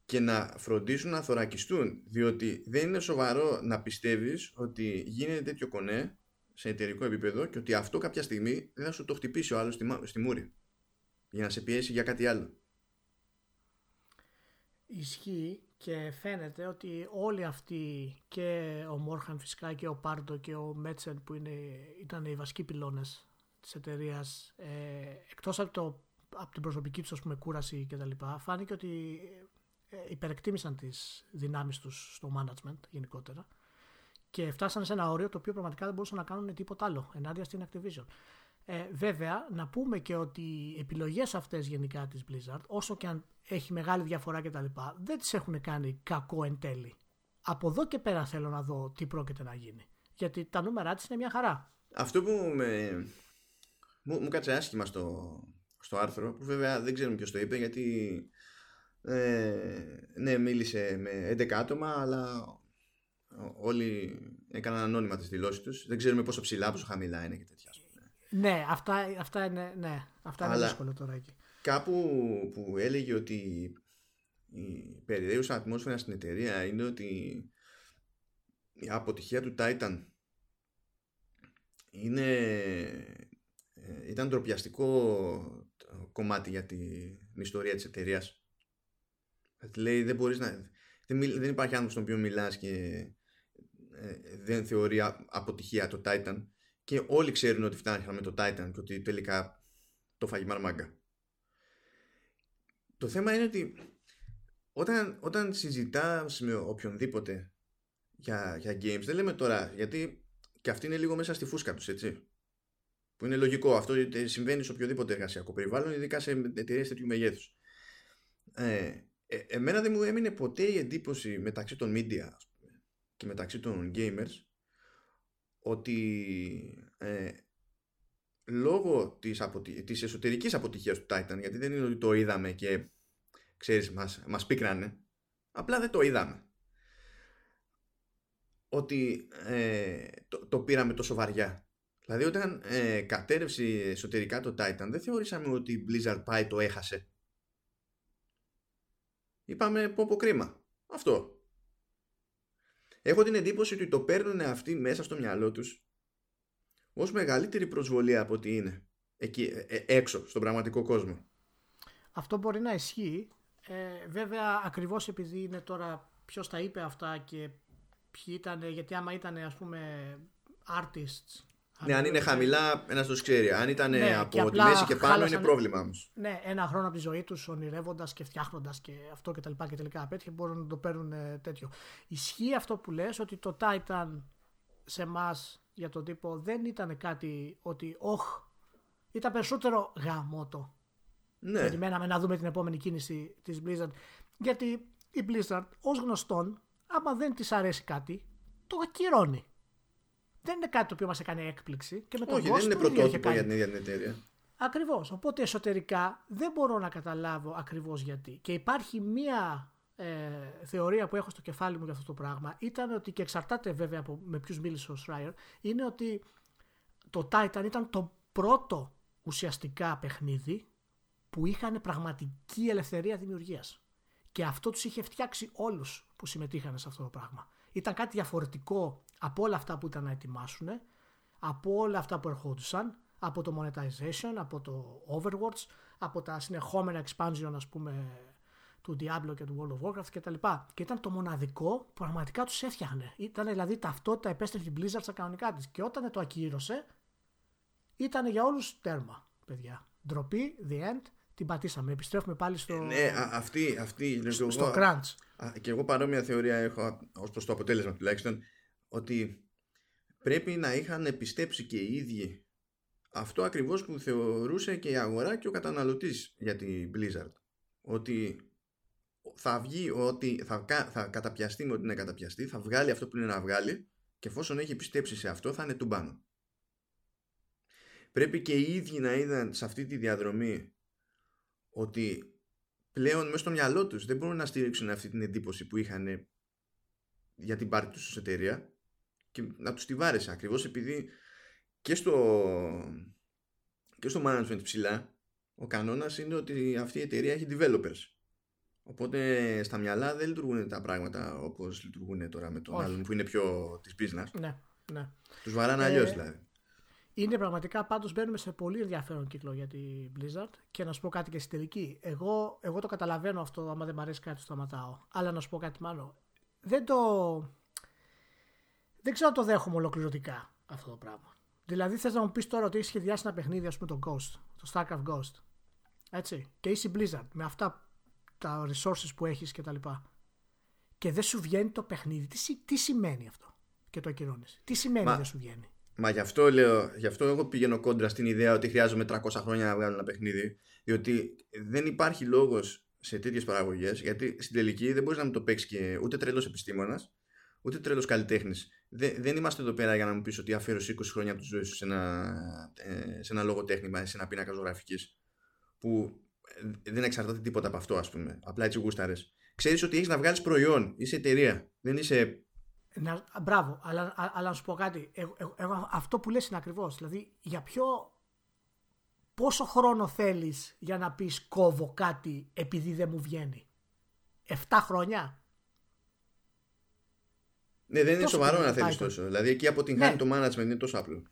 και να φροντίσουν να θωρακιστούν. Διότι δεν είναι σοβαρό να πιστεύεις ότι γίνεται τέτοιο κονέ σε εταιρικό επίπεδο και ότι αυτό κάποια στιγμή δεν θα σου το χτυπήσει ο άλλος στη, μα- στη μούρη. Για να σε πιέσει για κάτι άλλο. Ισχύει και φαίνεται ότι όλοι αυτοί και ο Μόρχαν φυσικά και ο Πάρντο και ο Μέτσεν που είναι, ήταν οι βασικοί πυλώνες της εταιρείας, ε, εκτός από, το, από την προσωπική τους ας πούμε, κούραση και τα λοιπά φάνηκε ότι ε, υπερεκτίμησαν τις δυνάμεις τους στο management γενικότερα και φτάσανε σε ένα όριο το οποίο πραγματικά δεν μπορούσαν να κάνουν τίποτα άλλο ενάντια στην Activision. Ε, βέβαια, να πούμε και ότι οι επιλογές αυτές γενικά της Blizzard, όσο και αν έχει μεγάλη διαφορά κτλ., δεν τις έχουν κάνει κακό εν τέλει. Από εδώ και πέρα θέλω να δω τι πρόκειται να γίνει. Γιατί τα νούμερα της είναι μια χαρά. Αυτό που με, μου, μου κάτσε άσχημα στο, στο άρθρο, που βέβαια δεν ξέρουμε ποιος το είπε, γιατί ε, ναι, μίλησε με 11 άτομα, αλλά όλοι έκαναν ανώνυμα τις δηλώσεις τους. Δεν ξέρουμε πόσο ψηλά, πόσο χαμηλά είναι και τέτοια. Ας πούμε. Ναι, αυτά, αυτά είναι, ναι, αυτά είναι Αλλά- δύσκολο τώρα εκεί. Κάπου που έλεγε ότι η περιραίουσα ατμόσφαιρα στην εταιρεία είναι ότι η αποτυχία του Titan είναι ε, ήταν ντροπιαστικό κομμάτι για την ιστορία της εταιρείας Δηλαδή, λέει δεν μπορείς να δεν, μιλ- δεν υπάρχει άνθρωπος στον οποίο μιλάς και ε, δεν θεωρεί α- αποτυχία το Titan και όλοι ξέρουν ότι φτάνει με το Titan και ότι τελικά το φάγει μαρμάγκα το θέμα είναι ότι όταν, όταν συζητάς με οποιονδήποτε για, για games, δεν λέμε τώρα, γιατί και αυτή είναι λίγο μέσα στη φούσκα τους, έτσι. Που είναι λογικό, αυτό ε, συμβαίνει σε οποιοδήποτε εργασιακό περιβάλλον, ειδικά σε εταιρείες τέτοιου μεγέθους. Ε, ε, εμένα δεν μου έμεινε ποτέ η εντύπωση μεταξύ των media ας πούμε, και μεταξύ των gamers ότι ε, λόγω της, αποτι... της εσωτερικής αποτυχίας του Titan γιατί δεν είναι ότι το είδαμε και ξέρεις μας, μας πίκρανε απλά δεν το είδαμε. Ότι ε, το, το πήραμε τόσο βαριά. Δηλαδή όταν ε, κατέρευσε εσωτερικά το Titan δεν θεωρήσαμε ότι η Blizzard πάει το έχασε. Είπαμε πω πω κρίμα αυτό έχω την εντύπωση ότι το παίρνουν αυτοί μέσα στο μυαλό τους ως μεγαλύτερη προσβολία από ό,τι είναι εκεί, ε, ε, έξω στον πραγματικό κόσμο. Αυτό μπορεί να ισχύει. Ε, βέβαια, ακριβώς επειδή είναι τώρα ποιος τα είπε αυτά και ποιοι ήταν, γιατί άμα ήταν ας πούμε artists. Ναι, αν είναι χαμηλά, ένας το ξέρει. Αν ήταν Ναι, και από τη απλά μέση και πάνω, χάλασαν- είναι πρόβλημα όμως. Ναι, ένα χρόνο από τη ζωή τους ονειρεύοντας και φτιάχνοντας και αυτό και τα λοιπά και τελικά απέτυχε μπορούν να το παίρνουν ε, τέτοιο. Ισχύει αυτό που λες ότι το Titan σε εμάς για τον τύπο δεν ήταν κάτι ότι όχ, ήταν περισσότερο γαμότο. Ναι, Περιμέναμε να δούμε την επόμενη κίνηση της Blizzard. Γιατί η Blizzard ως γνωστόν, άμα δεν της αρέσει κάτι, το ακυρώνει. Δεν είναι κάτι το οποίο μας έκανε έκπληξη. Και με τον όχι, Ghost δεν είναι το ίδιο είχε πρωτότυπο κάνει. για την ίδια την εταιρεία. Ακριβώς. Οπότε εσωτερικά δεν μπορώ να καταλάβω ακριβώς γιατί. Και υπάρχει μία ε, θεωρία που έχω στο κεφάλι μου για αυτό το πράγμα. Ήταν ότι, και εξαρτάται βέβαια από με ποιους μίλησε ο Schreier, είναι ότι το Titan ήταν το πρώτο ουσιαστικά παιχνίδι που είχαν πραγματική ελευθερία δημιουργίας. Και αυτό τους είχε φτιάξει όλους που συμμετείχαν σε αυτό το πράγμα. Ήταν κάτι διαφορετικό από όλα αυτά που ήταν να ετοιμάσουν. από όλα αυτά που ερχόντουσαν, από το monetization, από το Overwatch, από τα συνεχόμενα expansion ας πούμε του Diablo και του World of Warcraft κτλ. Και ήταν το μοναδικό που πραγματικά τους έφτιαχνε. Ήταν δηλαδή ταυτότητα επέστρεφε την Blizzard στα κανονικά της. Και όταν το ακύρωσε, ήταν για όλους τέρμα, παιδιά. Ντροπή, the end, την πατήσαμε. Επιστρέφουμε πάλι στο. Ναι, αυτή, αυτή στο, στο crunch. Και εγώ παρόμοια θεωρία έχω ως προς το αποτέλεσμα τουλάχιστον ότι πρέπει να είχαν πιστέψει και οι ίδιοι αυτό ακριβώς που θεωρούσε και η αγορά και ο καταναλωτής για την Blizzard. Ότι θα βγει ότι θα, θα καταπιαστεί με ότι είναι καταπιαστεί, θα βγάλει αυτό που είναι να βγάλει και εφόσον έχει πιστέψει σε αυτό θα είναι του πάνω. Πρέπει και οι ίδιοι να είδαν σε αυτή τη διαδρομή ότι πλέον μέσα στο μυαλό τους δεν μπορούν να στηρίξουν αυτή την εντύπωση που είχαν για την πάρτη τους εταιρεία και να τους τη βάρεσε ακριβώς επειδή και στο, και στο management ψηλά ο κανόνας είναι ότι αυτή η εταιρεία έχει developers οπότε στα μυαλά δεν λειτουργούν τα πράγματα όπως λειτουργούν τώρα με τον Όχι. άλλον που είναι πιο της business ναι, ναι. τους βαράνε ε, αλλιώ δηλαδή είναι πραγματικά πάντως μπαίνουμε σε πολύ ενδιαφέρον κύκλο για την Blizzard και να σου πω κάτι και στην τελική. Εγώ, εγώ το καταλαβαίνω αυτό, άμα δεν μου αρέσει κάτι, σταματάω. Αλλά να σου πω κάτι μάλλον. Δεν το. Δεν ξέρω αν το δέχομαι ολοκληρωτικά αυτό το πράγμα. Δηλαδή θες να μου πεις τώρα ότι έχεις σχεδιάσει ένα παιχνίδι, ας πούμε, το Ghost, το StarCraft Ghost. Έτσι. Και είσαι Blizzard με αυτά τα resources που έχεις κτλ. Και, και δεν σου βγαίνει το παιχνίδι. Τι, τι σημαίνει αυτό και το ακυρώνεις; Τι σημαίνει Μα... δεν σου βγαίνει; Μα γι' αυτό λέω, γι' αυτό εγώ πηγαίνω κόντρα στην ιδέα ότι χρειάζομαι 300 χρόνια να βγάλω ένα παιχνίδι. Διότι δεν υπάρχει λόγος σε τέτοιες παραγωγές, γιατί στην τελική δεν μπορείς να μου το παίξεις και ούτε τρελός επιστήμονας, ούτε τρελός καλλιτέχνης. Δεν, δεν είμαστε εδώ πέρα για να μου πεις ότι αφιέρωσε 20 χρόνια από τη ζωή σου σε ένα, ε, σε ένα λογοτέχνημα, σε ένα πίνακα ζωγραφικής, που ε, δεν εξαρτάται τίποτα από αυτό, ας πούμε. Απλά έτσι γούσταρες. Ξέρεις ότι έχεις να βγάλεις προϊόν, είσαι εταιρεία. Δεν είσαι να, μπράβο, αλλά, αλλά να σου πω κάτι. Εγώ, εγώ, αυτό που λες είναι ακριβώς. Δηλαδή, για ποιο. Πόσο χρόνο θέλεις για να πεις κόβω κάτι επειδή δεν μου βγαίνει; 7 χρόνια; Ναι, δεν είναι σοβαρό να θέλεις τόσο. Δηλαδή, εκεί αποτυγχάνει ναι. το management είναι τόσο απλό.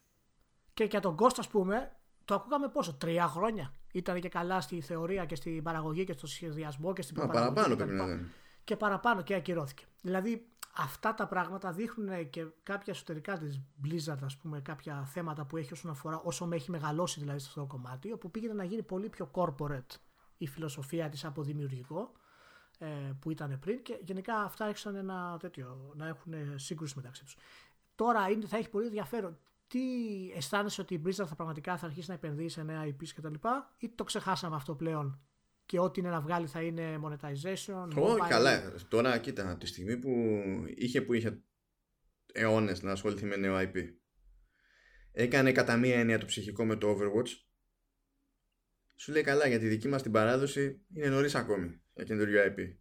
Και για τον Κώστα, ας πούμε, το ακούγαμε πόσο, τρία χρόνια. Ήταν και καλά στη θεωρία και στην παραγωγή και στο σχεδιασμό και στην παραγωγή. Παραπάνω πρέπει να είναι. Και παραπάνω και ακυρώθηκε. Δηλαδή, αυτά τα πράγματα δείχνουν και κάποια εσωτερικά της Blizzard, ας πούμε, κάποια θέματα που έχει όσον αφορά, όσο με έχει μεγαλώσει δηλαδή σε αυτό το κομμάτι, όπου πήγαινε να γίνει πολύ πιο corporate η φιλοσοφία της από δημιουργικό ε, που ήταν πριν και γενικά αυτά άρχισαν ένα τέτοιο, να έχουν σύγκρουση μεταξύ τους. Τώρα είναι, θα έχει πολύ ενδιαφέρον τι αισθάνεσαι ότι η Blizzard θα πραγματικά θα αρχίσει να επενδύει σε νέα IPs κτλ. ή το ξεχάσαμε αυτό πλέον και ό,τι είναι να βγάλει θα είναι monetization. Όχι, καλά. Τώρα κοίτα, από τη στιγμή που είχε που είχε αιώνες να ασχοληθεί με νέο IP, έκανε κατά μία έννοια το ψυχικό με το Overwatch. Σου λέει καλά, για τη δική μας την παράδοση είναι νωρίς ακόμη για καινούριο IP.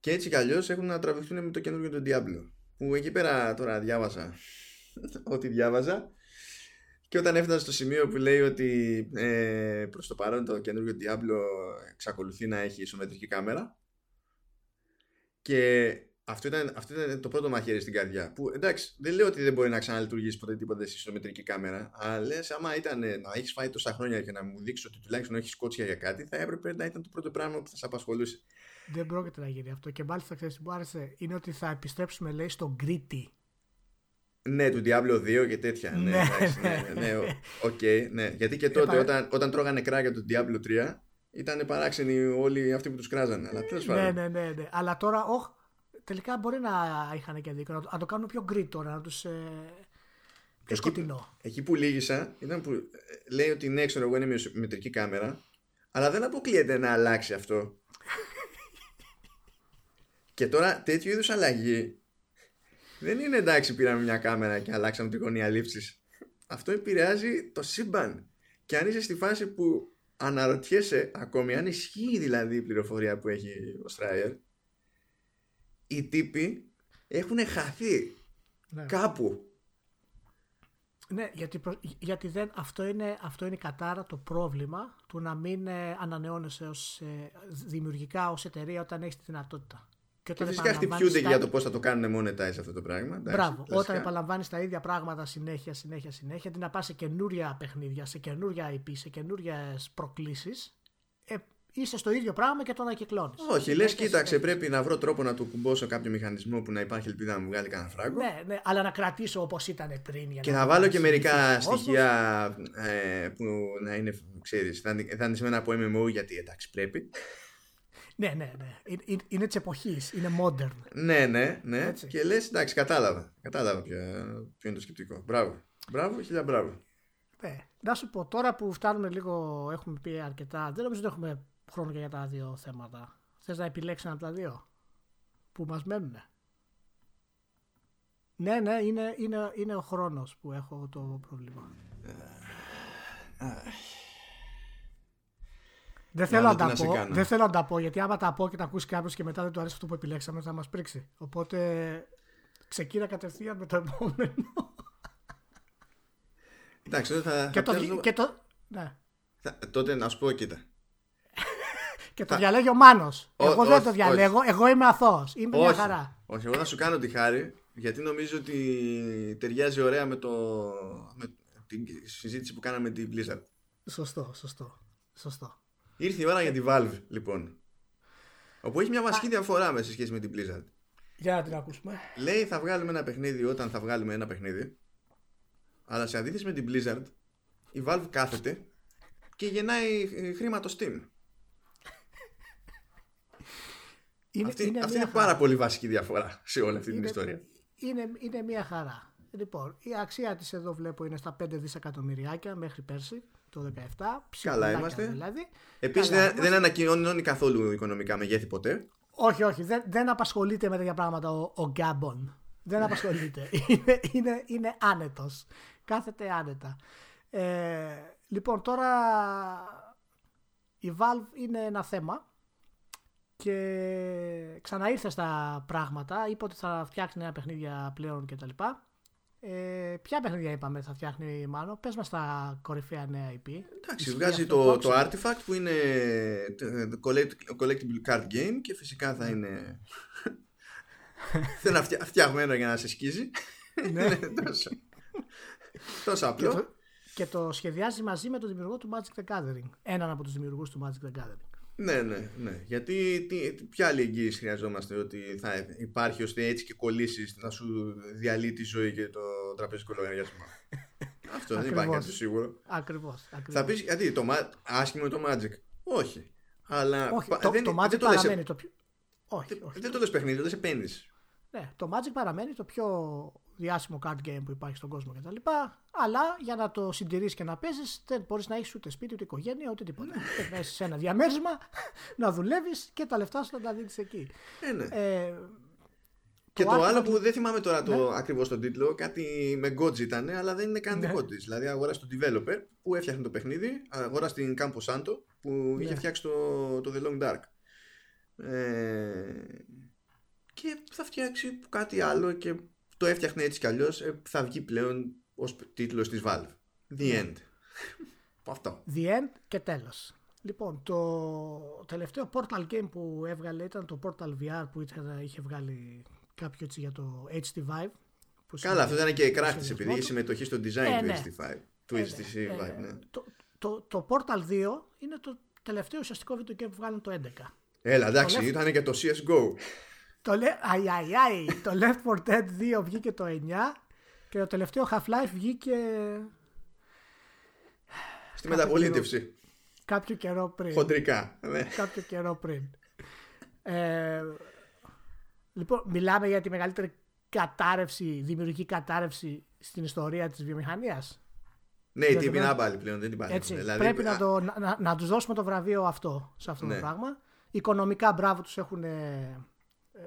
Και έτσι κι αλλιώς έχουν να τραβηχτούν με το καινούριο του Diablo. Που εκεί πέρα τώρα διάβασα ό,τι διάβαζα και όταν έφτασε στο σημείο που λέει ότι ε, προς το παρόν το καινούργιο Diablo εξακολουθεί να έχει ισομετρική κάμερα και αυτό ήταν, αυτό ήταν το πρώτο μαχαίρι στην καρδιά. Που εντάξει, δεν λέω ότι δεν μπορεί να ξαναλειτουργήσει ποτέ τίποτα σε ισομετρική κάμερα. Αλλά λες, άμα ήταν να έχεις φάει τόσα χρόνια και να μου δείξεις ότι τουλάχιστον έχεις κότσια για κάτι, θα έπρεπε να ήταν το πρώτο πράγμα που θα σε απασχολούσε. Δεν πρόκειται να γίνει αυτό. Και μάλιστα ξέρεις τι μου άρεσε; Είναι ότι θα επιστρέψουμε, λέει, στο gritty ναι, του Diablo 2 και τέτοια. ναι, ναι, ναι, ναι, ναι, okay, ναι. Γιατί και τότε όταν, όταν τρώγανε κράγια του Diablo 3 ήταν παράξενοι όλοι αυτοί που τους κράζανε. Αλλά ναι, ναι, ναι, ναι. Αλλά τώρα, όχι, τελικά μπορεί να είχαν και δίκιο. Να το κάνουν πιο γκρι τώρα, να τους. Ε, πιο σκοτεινό. Εκεί που λύγησα ήταν που ε, λέει ότι ναι, ξέρω εγώ είναι με μετρική κάμερα, αλλά δεν αποκλείεται να αλλάξει αυτό. και τώρα τέτοιου είδους αλλαγή δεν είναι εντάξει πήραμε μια κάμερα και αλλάξαμε την γωνία λήψης. Αυτό επηρεάζει το σύμπαν. Και αν είσαι στη φάση που αναρωτιέσαι ακόμη αν ισχύει δηλαδή η πληροφορία που έχει ο Στράιερ οι τύποι έχουν χαθεί ναι. κάπου ναι, γιατί, γιατί δεν, αυτό, είναι, αυτό είναι κατάρα το πρόβλημα του να μην ε, ανανεώνεσαι ως, ε, δημιουργικά ως εταιρεία όταν έχεις τη δυνατότητα. Και, Και όταν φυσικά επαναλαμβάνεις χτυπιούνται τα- για το πώς θα το κάνουν monetize αυτό το πράγμα. εντάξει, Μπράβο. κλασικά. Όταν επαναλαμβάνεις τα ίδια πράγματα συνέχεια, συνέχεια, συνέχεια, αντί να πας σε καινούρια παιχνίδια, σε καινούρια IP, σε καινούριε προκλήσεις, ε, είσαι στο ίδιο πράγμα και το ανακυκλώνεις. Όχι, λες, κοίταξε, πρέπει να βρω τρόπο να του κουμπώσω κάποιο μηχανισμό που να υπάρχει ελπίδα να μου βγάλει κανένα φράγκο. Ναι, ναι, αλλά να κρατήσω όπως ήταν πριν. Για Και να θα μην βάλω και κάνεις μερικά συνήθως. στοιχεία ε, που να είναι, ξέρεις, δανεισμένα από MMO γιατί εντάξει πρέπει. Ναι, ναι, ναι. Είναι, είναι, είναι της εποχής. Είναι modern. Ναι, ναι, ναι. Έτσι. Και λες, εντάξει, κατάλαβα. Κατάλαβα ποιο, ποιο είναι το σκεπτικό. Μπράβο. Μπράβο, χίλια μπράβο. Ναι. Να σου πω τώρα που φτάνουμε λίγο, έχουμε πει αρκετά. Δεν νομίζω ότι έχουμε χρόνο και για τα δύο θέματα. Θες να επιλέξεις ένα από τα δύο που μας μένουν. Ναι, ναι, είναι, είναι, είναι ο χρόνος που έχω το πρόβλημα. Δεν θέλω, Μάλλον να τα τι να σε πω, κάνω. δεν θέλω να τα πω γιατί άμα τα πω και τα ακούσεις κάποιος και μετά δεν του αρέσει αυτό που επιλέξαμε θα μας πρίξει. Οπότε ξεκίνα κατευθείαν με το επόμενο. Εντάξει, τότε θα, και, θα το, πιάσω- δι- και, το, ναι. θα- τότε να σου πω, κοίτα. Και το διαλέγει ο Μάνος. Ω- εγώ δεν όχι, το διαλέγω, εγώ είμαι αθώος. Είμαι μια όχι, χαρά. όχι, εγώ θα σου κάνω τη χάρη γιατί νομίζω ότι ταιριάζει ωραία με, το, με την συζήτηση που κάναμε με την Blizzard. Σωστό, σωστό. Σωστό. Ήρθε η ώρα για τη Valve, λοιπόν. Όπου έχει μια βασική διαφορά με σε σχέση με την Blizzard. Για να την ακούσουμε. Λέει θα βγάλουμε ένα παιχνίδι όταν θα βγάλουμε ένα παιχνίδι. Αλλά σε αντίθεση με την Blizzard, η Valve κάθεται και γεννάει ε, χρήμα το Steam. Είναι, αυτή είναι αυτή μια είναι πάρα χαρά. πολύ βασική διαφορά σε όλη αυτή την Είναι- ιστορία. Είναι, είναι μια χαρά. Λοιπόν, η αξία της εδώ βλέπω είναι στα 5 δισεκατομμυριάκια μέχρι πέρσι, το 17. ψυχουλάκια είμαστε. Δηλαδή. Επίσης Καλά δεν, είμαστε. δεν ανακοινώνει καθόλου οικονομικά μεγέθη ποτέ. Όχι, όχι, δεν, δεν απασχολείται με τέτοια πράγματα ο, ο Γκάμπον. Δεν απασχολείται. είναι, είναι, είναι άνετος. Κάθεται άνετα. Ε, λοιπόν, τώρα η Valve είναι ένα θέμα και ξαναήρθε στα πράγματα. Είπε ότι θα φτιάξει νέα παιχνίδια πλέον κτλ. Ε, ποια παιχνίδια είπαμε θα φτιάχνει μάλλον. Πες μας τα κορυφαία νέα IP. Εντάξει, Ισχύει βγάζει αυτό το, που το άκουσα; Artifact που είναι το collect- collectible card game και φυσικά θα είναι. θα είναι φτια- φτιαγμένο για να σε σκίζει. Ναι. τόσο, τόσο και, απλό. το, και το σχεδιάζει μαζί με τον δημιουργό του Magic the Gathering. Έναν από τους δημιουργούς του Magic the Gathering. Ναι, ναι, ναι. Γιατί τι, τι- ποια άλλη εγγύηση χρειαζόμαστε ότι θα υπάρχει ώστε έτσι και κολλήσεις να σου διαλύει τη ζωή και το τραπεζικό λογαριασμό; Αυτό δεν υπάρχει Ακριβώς. κάτι σίγουρο. Ακριβώς. ακριβώς. Θα πεις γιατί, το, μα- άσχημο το Magic. Όχι. Αλλά όχι, πα- το, δεν, το Magic δεν το λες, παραμένει το πιο... Όχι, δεν, όχι. δεν το λες παιχνίδι, το λες επένδυση. Ναι, το Magic παραμένει το πιο διάσημο card game που υπάρχει στον κόσμο κτλ. Αλλά για να το συντηρήσει και να παίζεις, δεν μπορείς να έχεις ούτε σπίτι ούτε οικογένεια ούτε τίποτα. Πρέπει να είσαι σε ένα διαμέρισμα, να δουλεύεις και τα λεφτά σου να τα δίνεις εκεί. Ε, ναι. Ε, και το το Artifact- άλλο που δεν θυμάμαι τώρα το Ναι. ακριβώς τον τίτλο, κάτι με Godz ήταν, αλλά δεν είναι καν Ναι. δικό της. Δηλαδή αγόρασε τον developer που έφτιαχνε το παιχνίδι, αγόρασε την Campo Santo που είχε Ναι. φτιάξει το, το The Long Dark. Ε, και θα φτιάξει κάτι άλλο και το έφτιαχνε έτσι κι αλλιώς ε, θα βγει πλέον ως τίτλος της Valve. The Ναι. End. Αυτό. The End και τέλος. Λοιπόν, το τελευταίο Portal Game που έβγαλε ήταν το Portal VR που ήταν, είχε βγάλει κάποιο έτσι για το HT Vive. που Καλά, αυτό ήταν και κράχτης σχεδιασμό επειδή είχε του. συμμετοχή στο design Ε, του ναι. HTC5. Του Ε, HTC ναι, Vive, ε, ναι. το, το, το Portal 2 είναι το τελευταίο ουσιαστικό video game που βγάλουν το 11. Έλα, εντάξει, left- ήταν και το CSGO. Το, le- αι, αι, αι, το Left 4 Dead 2 βγήκε το 9 και το τελευταίο Half-Life βγήκε Στη Κάποιο μεταπολίτευση. κάποιο καιρό πριν. Χοντρικά. Ναι. κάποιο καιρό πριν. Ε, λοιπόν, μιλάμε για τη μεγαλύτερη κατάρρευση, δημιουργική κατάρρευση στην ιστορία της βιομηχανίας. Ναι, η Για τύπη το- είναι άμπαλη πλέον, δεν υπάρχει. Έτσι, Δηλαδή, πρέπει α, να, το, να, να, να τους δώσουμε το βραβείο αυτό σε αυτό Ναι. το πράγμα. Οικονομικά μπράβο τους έχουν ε,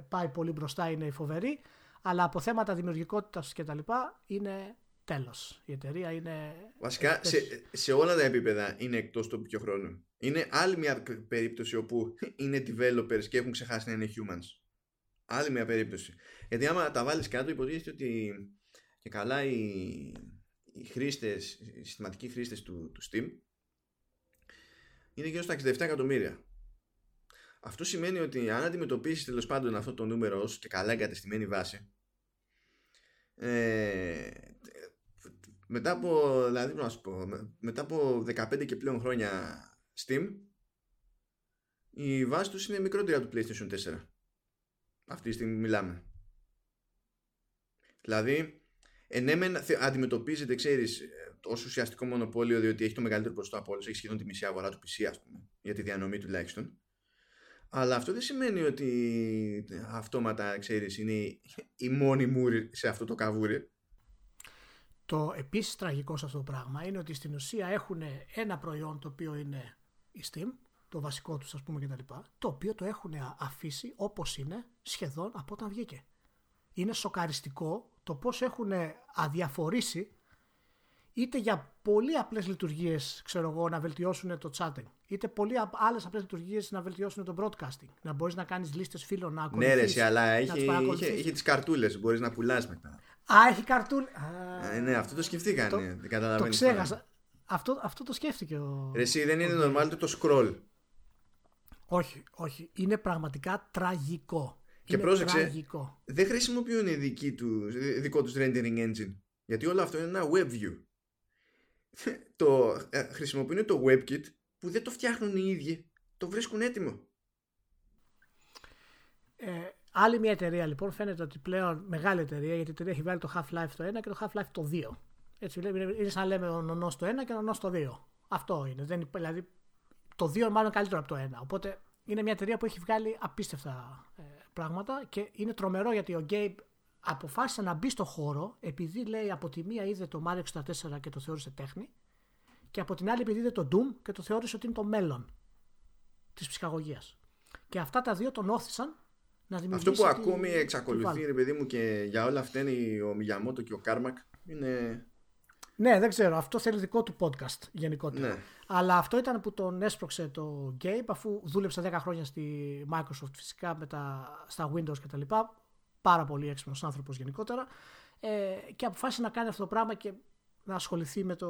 πάει πολύ μπροστά, είναι φοβεροί. Αλλά από θέματα δημιουργικότητας και τα λοιπά είναι τέλος. Η εταιρεία είναι... Βασικά εκτός. σε, σε όλα τα επίπεδα είναι εκτός τόπου και χρόνου. Είναι άλλη μια περίπτωση όπου είναι developers και έχουν ξεχάσει να είναι humans. Άλλη μια περίπτωση. Γιατί άμα τα βάλεις κάτω, υποτίθεται ότι και καλά οι, οι χρήστες, οι συστηματικοί χρήστες του, του Steam είναι γύρω στα 67 εκατομμύρια. Αυτό σημαίνει ότι αν αντιμετωπίσεις τέλος πάντων αυτό το νούμερο ως και καλά εγκατεστημένη βάση, ε, μετά από, δηλαδή, να σου πω, μετά από 15 και πλέον χρόνια Steam, η βάση τους είναι μικρότερη από το PlayStation 4. Αυτή τη στιγμή μιλάμε. Δηλαδή, ενέμεν αντιμετωπίζεται, ξέρεις, ως ουσιαστικό μονοπόλιο διότι έχει το μεγαλύτερο ποσοστό από όλους, έχει σχεδόν τη μισή αγορά του PC, ας πούμε, για τη διανομή τουλάχιστον. Αλλά αυτό δεν σημαίνει ότι αυτόματα, ξέρεις, είναι η μόνη μούρη σε αυτό το καβούρι. Το επίσης τραγικό σε αυτό το πράγμα είναι ότι στην ουσία έχουν ένα προϊόν το οποίο είναι η Steam, το βασικό τους ας πούμε κτλ. Το οποίο το έχουν αφήσει όπως είναι σχεδόν από όταν βγήκε. Είναι σοκαριστικό το πώς έχουν αδιαφορήσει είτε για πολύ απλές λειτουργίες ξέρω εγώ, να βελτιώσουν το chatting είτε πολύ άλλες απλές λειτουργίες να βελτιώσουν το broadcasting να μπορείς να κάνεις λίστες φίλων να Ναι ρε αλλά είχε, είχε, είχε τις καρτούλες μπορείς να πουλάς μετά Α, έχει καρτούλ. Ε, ναι, αυτό το σκεφτήκανε. Το, δεν το ξέχασα. Αυτό, αυτό το σκέφτηκε ο. Ρε, εσύ δεν είναι normal το scroll. Όχι, όχι. Είναι πραγματικά τραγικό. Και είναι πρόσεξε, τραγικό. δεν χρησιμοποιούν δική του, δικό τους rendering engine. Γιατί όλο αυτό είναι ένα web view. το, ε, χρησιμοποιούν το WebKit που δεν το φτιάχνουν οι ίδιοι. Το βρίσκουν έτοιμο. Ε, άλλη μια εταιρεία λοιπόν φαίνεται ότι πλέον μεγάλη εταιρεία γιατί η εταιρεία έχει βάλει το Half-Life το 1 και το Half-Life το 2. Έτσι, είναι σαν να λέμε ο νονός το 1 και ο νονός το 2. Αυτό είναι. Δεν, δηλαδή το 2 είναι μάλλον καλύτερο από το 1. Οπότε είναι μια εταιρεία που έχει βγάλει απίστευτα ε, πράγματα και είναι τρομερό γιατί ο Gabe αποφάσισε να μπει στο χώρο επειδή λέει από τη μία είδε το Mario 64 και το θεώρησε τέχνη και από την άλλη επειδή είδε το Doom και το θεώρησε ότι είναι το μέλλον της ψυχαγωγίας. Και αυτά τα δύο τον όθησαν να δημιουργήσει... Αυτό που ακόμη εξακολουθεί ρε παιδί μου και για όλα αυτά είναι ο Μιγιαμότο και ο Κάρμακ είναι... Ναι, δεν ξέρω. Αυτό θέλει δικό του podcast γενικότερα. Ναι. Αλλά αυτό ήταν που τον έσπρωξε το Gabe αφού δούλεψε 10 χρόνια στη Microsoft φυσικά με τα, στα Windows κτλ πάρα πολύ έξυπνος άνθρωπος γενικότερα. Ε, και αποφάσισε να κάνει αυτό το πράγμα και να ασχοληθεί με, το,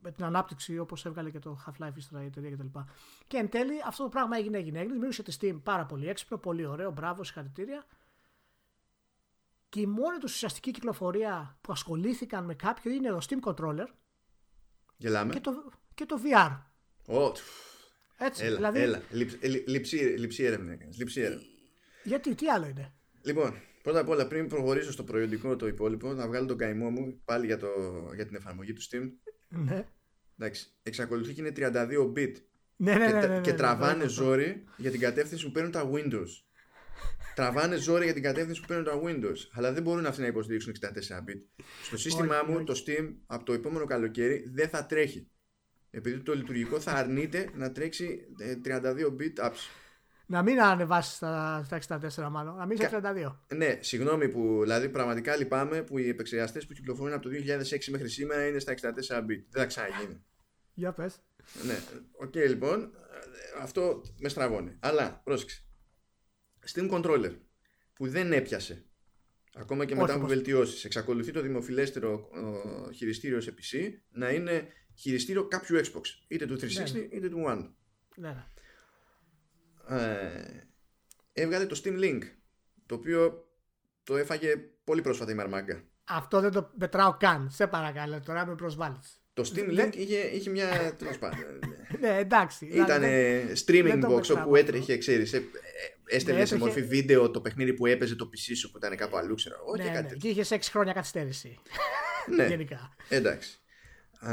με την ανάπτυξη όπως έβγαλε και το Half-Life ύστερα η εταιρεία κτλ. Και, και εν τέλει αυτό το πράγμα έγινε, έγινε, έγινε. Δημιούργησε τη Steam πάρα πολύ έξυπνο, πολύ ωραίο, μπράβο, συγχαρητήρια. Και η μόνη τους ουσιαστική κυκλοφορία που ασχολήθηκαν με κάποιο είναι το Steam Controller Γελάμε. Και, το, και το VR. Oh. Έτσι, έλα, δηλαδή... έλα. Λειψή έρευνα Λειψή έρευνα. Γιατί, τι άλλο είναι; Λοιπόν, πρώτα απ' όλα πριν προχωρήσω στο προϊόντικό το υπόλοιπο, να βγάλω τον καημό μου πάλι για, το, για την εφαρμογή του Steam. Ναι. Εντάξει, εξακολουθεί και είναι 32 bit. Ναι, ναι, και, ναι, ναι, ναι, και ναι, τραβάνε ναι, ναι. ζόρι για την κατεύθυνση που παίρνουν τα Windows. τραβάνε ζόρι για την κατεύθυνση που παίρνουν τα Windows. Αλλά δεν μπορούν αυτοί να υποστηρίξουν 64 bit. Στο σύστημά Όχι, μου, όχι. το Steam, από το επόμενο καλοκαίρι δεν θα τρέχει. Επειδή το λειτουργικό θα αρνείται να τρέξει ε, 32 bit apps. Να μην ανεβάσεις στα, στα 64 μάλλον, να μην είσαι Κα- 32. Ναι, συγγνώμη που δηλαδή πραγματικά λυπάμαι που οι επεξεργαστές που κυκλοφορούν από το 2006 μέχρι σήμερα είναι στα 64 bit. Δεν θα ξαναγίνει. Για πες. ναι, οκ λοιπόν, ε, αυτό με στραβώνει. Αλλά πρόσεξε. Steam Controller που δεν έπιασε ακόμα και Όχι, μετά από πως. βελτιώσεις, εξακολουθεί το δημοφιλέστερο ε, χειριστήριο σε PC να είναι χειριστήριο κάποιου Xbox. Είτε του 360 Ναι. είτε του One. Ναι, ναι. Ε, έβγαλε το Steam Link το οποίο το έφαγε πολύ πρόσφατα η μαρμάγκα. Αυτό δεν το μετράω καν. Σε παρακαλώ, τώρα με προσβάλλεις. Το Steam Δεν- Link είχε, είχε μια. τέλος πάντων, ναι, εντάξει. Ήταν δηλαδή, streaming δεν το box μετράω όπου αυτό. έτρεχε, ξέρεις. Έστελνε σε έτρεχε- μορφή βίντεο το παιχνίδι που έπαιζε το PC σου που ήταν κάπου αλλού, ξέρω εγώ. ναι, και ναι, κάτι. Και είχες 6 χρόνια καθυστέρηση. Ναι, Γενικά. εντάξει. Α,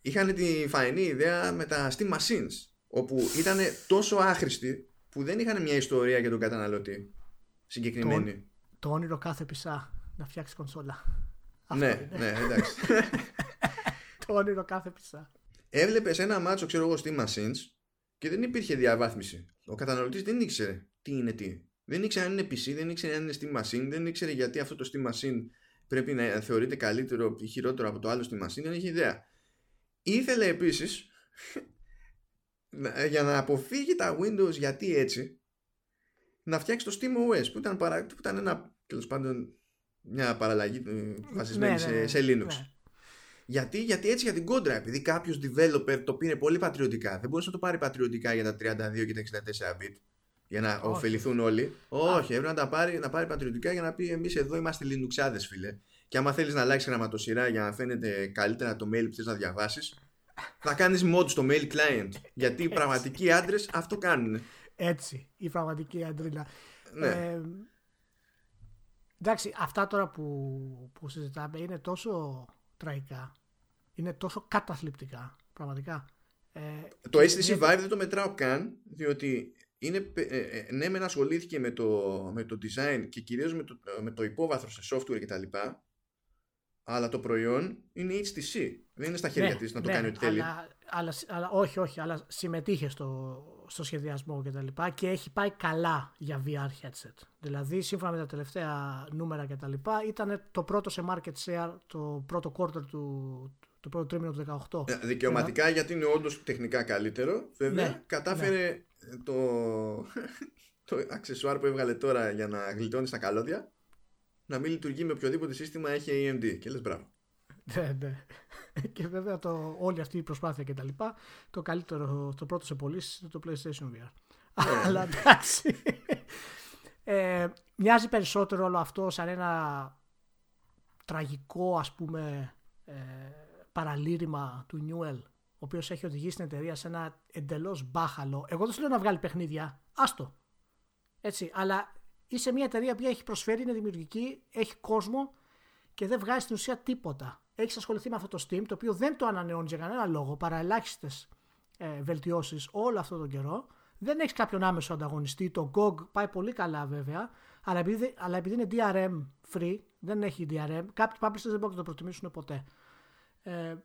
είχαν τη φαϊνή ιδέα με τα Steam Machines όπου ήταν τόσο άχρηστοι που δεν είχαν μια ιστορία για τον καταναλωτή συγκεκριμένη. Το όνειρο κάθε πισά να φτιάξει κονσόλα. Αυτό ναι, είναι. ναι, εντάξει. Το όνειρο κάθε πισά. Έβλεπες ένα μάτσο, ξέρω εγώ, Steam Machines και δεν υπήρχε διαβάθμιση. Ο καταναλωτής δεν ήξερε τι είναι τι. Δεν ήξερε αν είναι PC, δεν ήξερε αν είναι Steam Machine, δεν ήξερε γιατί αυτό το Steam Machine πρέπει να θεωρείται καλύτερο ή χειρότερο από το άλλο Steam Machine, δεν είχε ιδέα. Ήθελε επίσης για να αποφύγει τα Windows γιατί έτσι; Να φτιάξει το Steam OS που ήταν, παρα... που ήταν ένα τέλος πάντων μια παραλλαγή ε, βασισμένη Ναι, ναι, σε, ναι, σε Linux. ναι. Γιατί, γιατί έτσι για την κόντρα, επειδή κάποιος developer το πήρε πολύ πατριωτικά, δεν μπορούσε να το πάρει πατριωτικά για τα 32 και τα 64 bit. Για να Όχι. ωφεληθούν όλοι. Όχι, έπρεπε να τα πάρει, να πάρει πατριωτικά για να πει: Εμείς εδώ είμαστε Λινουξάδε, φίλε. Και άμα θέλεις να αλλάξεις γραμματοσυρά για να φαίνεται καλύτερα το mail που θες να διαβάσεις, θα κάνεις mod στο mail client. Γιατί οι πραγματικοί άντρες αυτό κάνουν. Έτσι, η πραγματική αντρίλα. Ναι. Ε, εντάξει, αυτά τώρα που, που συζητάμε είναι τόσο τραγικά. Είναι τόσο καταθλιπτικά, πραγματικά. Ε, Το και HTC είναι- Vive δεν το μετράω καν, διότι είναι, πε- ε, ε, ναι, μεν ασχολήθηκε με το, με το design και κυρίως με το, με το υπόβαθρο σε software κτλ. Αλλά το προϊόν είναι HTC. Δεν είναι στα χέρια Ναι, της να το ναι, κάνει ό,τι θέλει. Αλλά, αλλά, αλλά, όχι, όχι, αλλά συμμετείχε στο, στο σχεδιασμό και τα λοιπά και έχει πάει καλά για VR headset. Δηλαδή, σύμφωνα με τα τελευταία νούμερα και τα λοιπά, ήταν το πρώτο σε market share το πρώτο quarter του, το πρώτο τρίμηνο του 18. Ε, Δικαιωματικά γιατί είναι όντως τεχνικά καλύτερο. Βέβαια, Ναι, κατάφερε το, το αξεσουάρ που έβγαλε τώρα για να γλιτώνεις στα καλώδια να μην λειτουργεί με οποιοδήποτε σύστημα έχει AMD. Και λες μπράβο. Ναι, ναι. Και βέβαια το, όλη αυτή η προσπάθεια και τα λοιπά, το καλύτερο, το πρώτο σε πωλήσεις είναι το PlayStation VR. Αλλά εντάξει. Ε, μοιάζει περισσότερο όλο αυτό σαν ένα τραγικό ας πούμε ε, παραλήρημα του Newell ο οποίος έχει οδηγήσει την εταιρεία σε ένα εντελώς μπάχαλο εγώ δεν σου λέω να βγάλει παιχνίδια άστο έτσι αλλά είσαι μια εταιρεία που έχει προσφέρει, είναι δημιουργική έχει κόσμο και δεν βγάζει στην ουσία τίποτα. Έχεις ασχοληθεί με αυτό το Steam, το οποίο δεν το ανανεώνεις για κανένα λόγο, παρά ελάχιστες ε, βελτιώσεις όλο αυτόν τον καιρό. Δεν έχεις κάποιον άμεσο ανταγωνιστή. Το GOG πάει πολύ καλά βέβαια, αλλά επειδή, αλλά επειδή είναι DRM free, δεν έχει DRM, κάποιοι publishers δεν μπορούν να το προτιμήσουν ποτέ. Ε,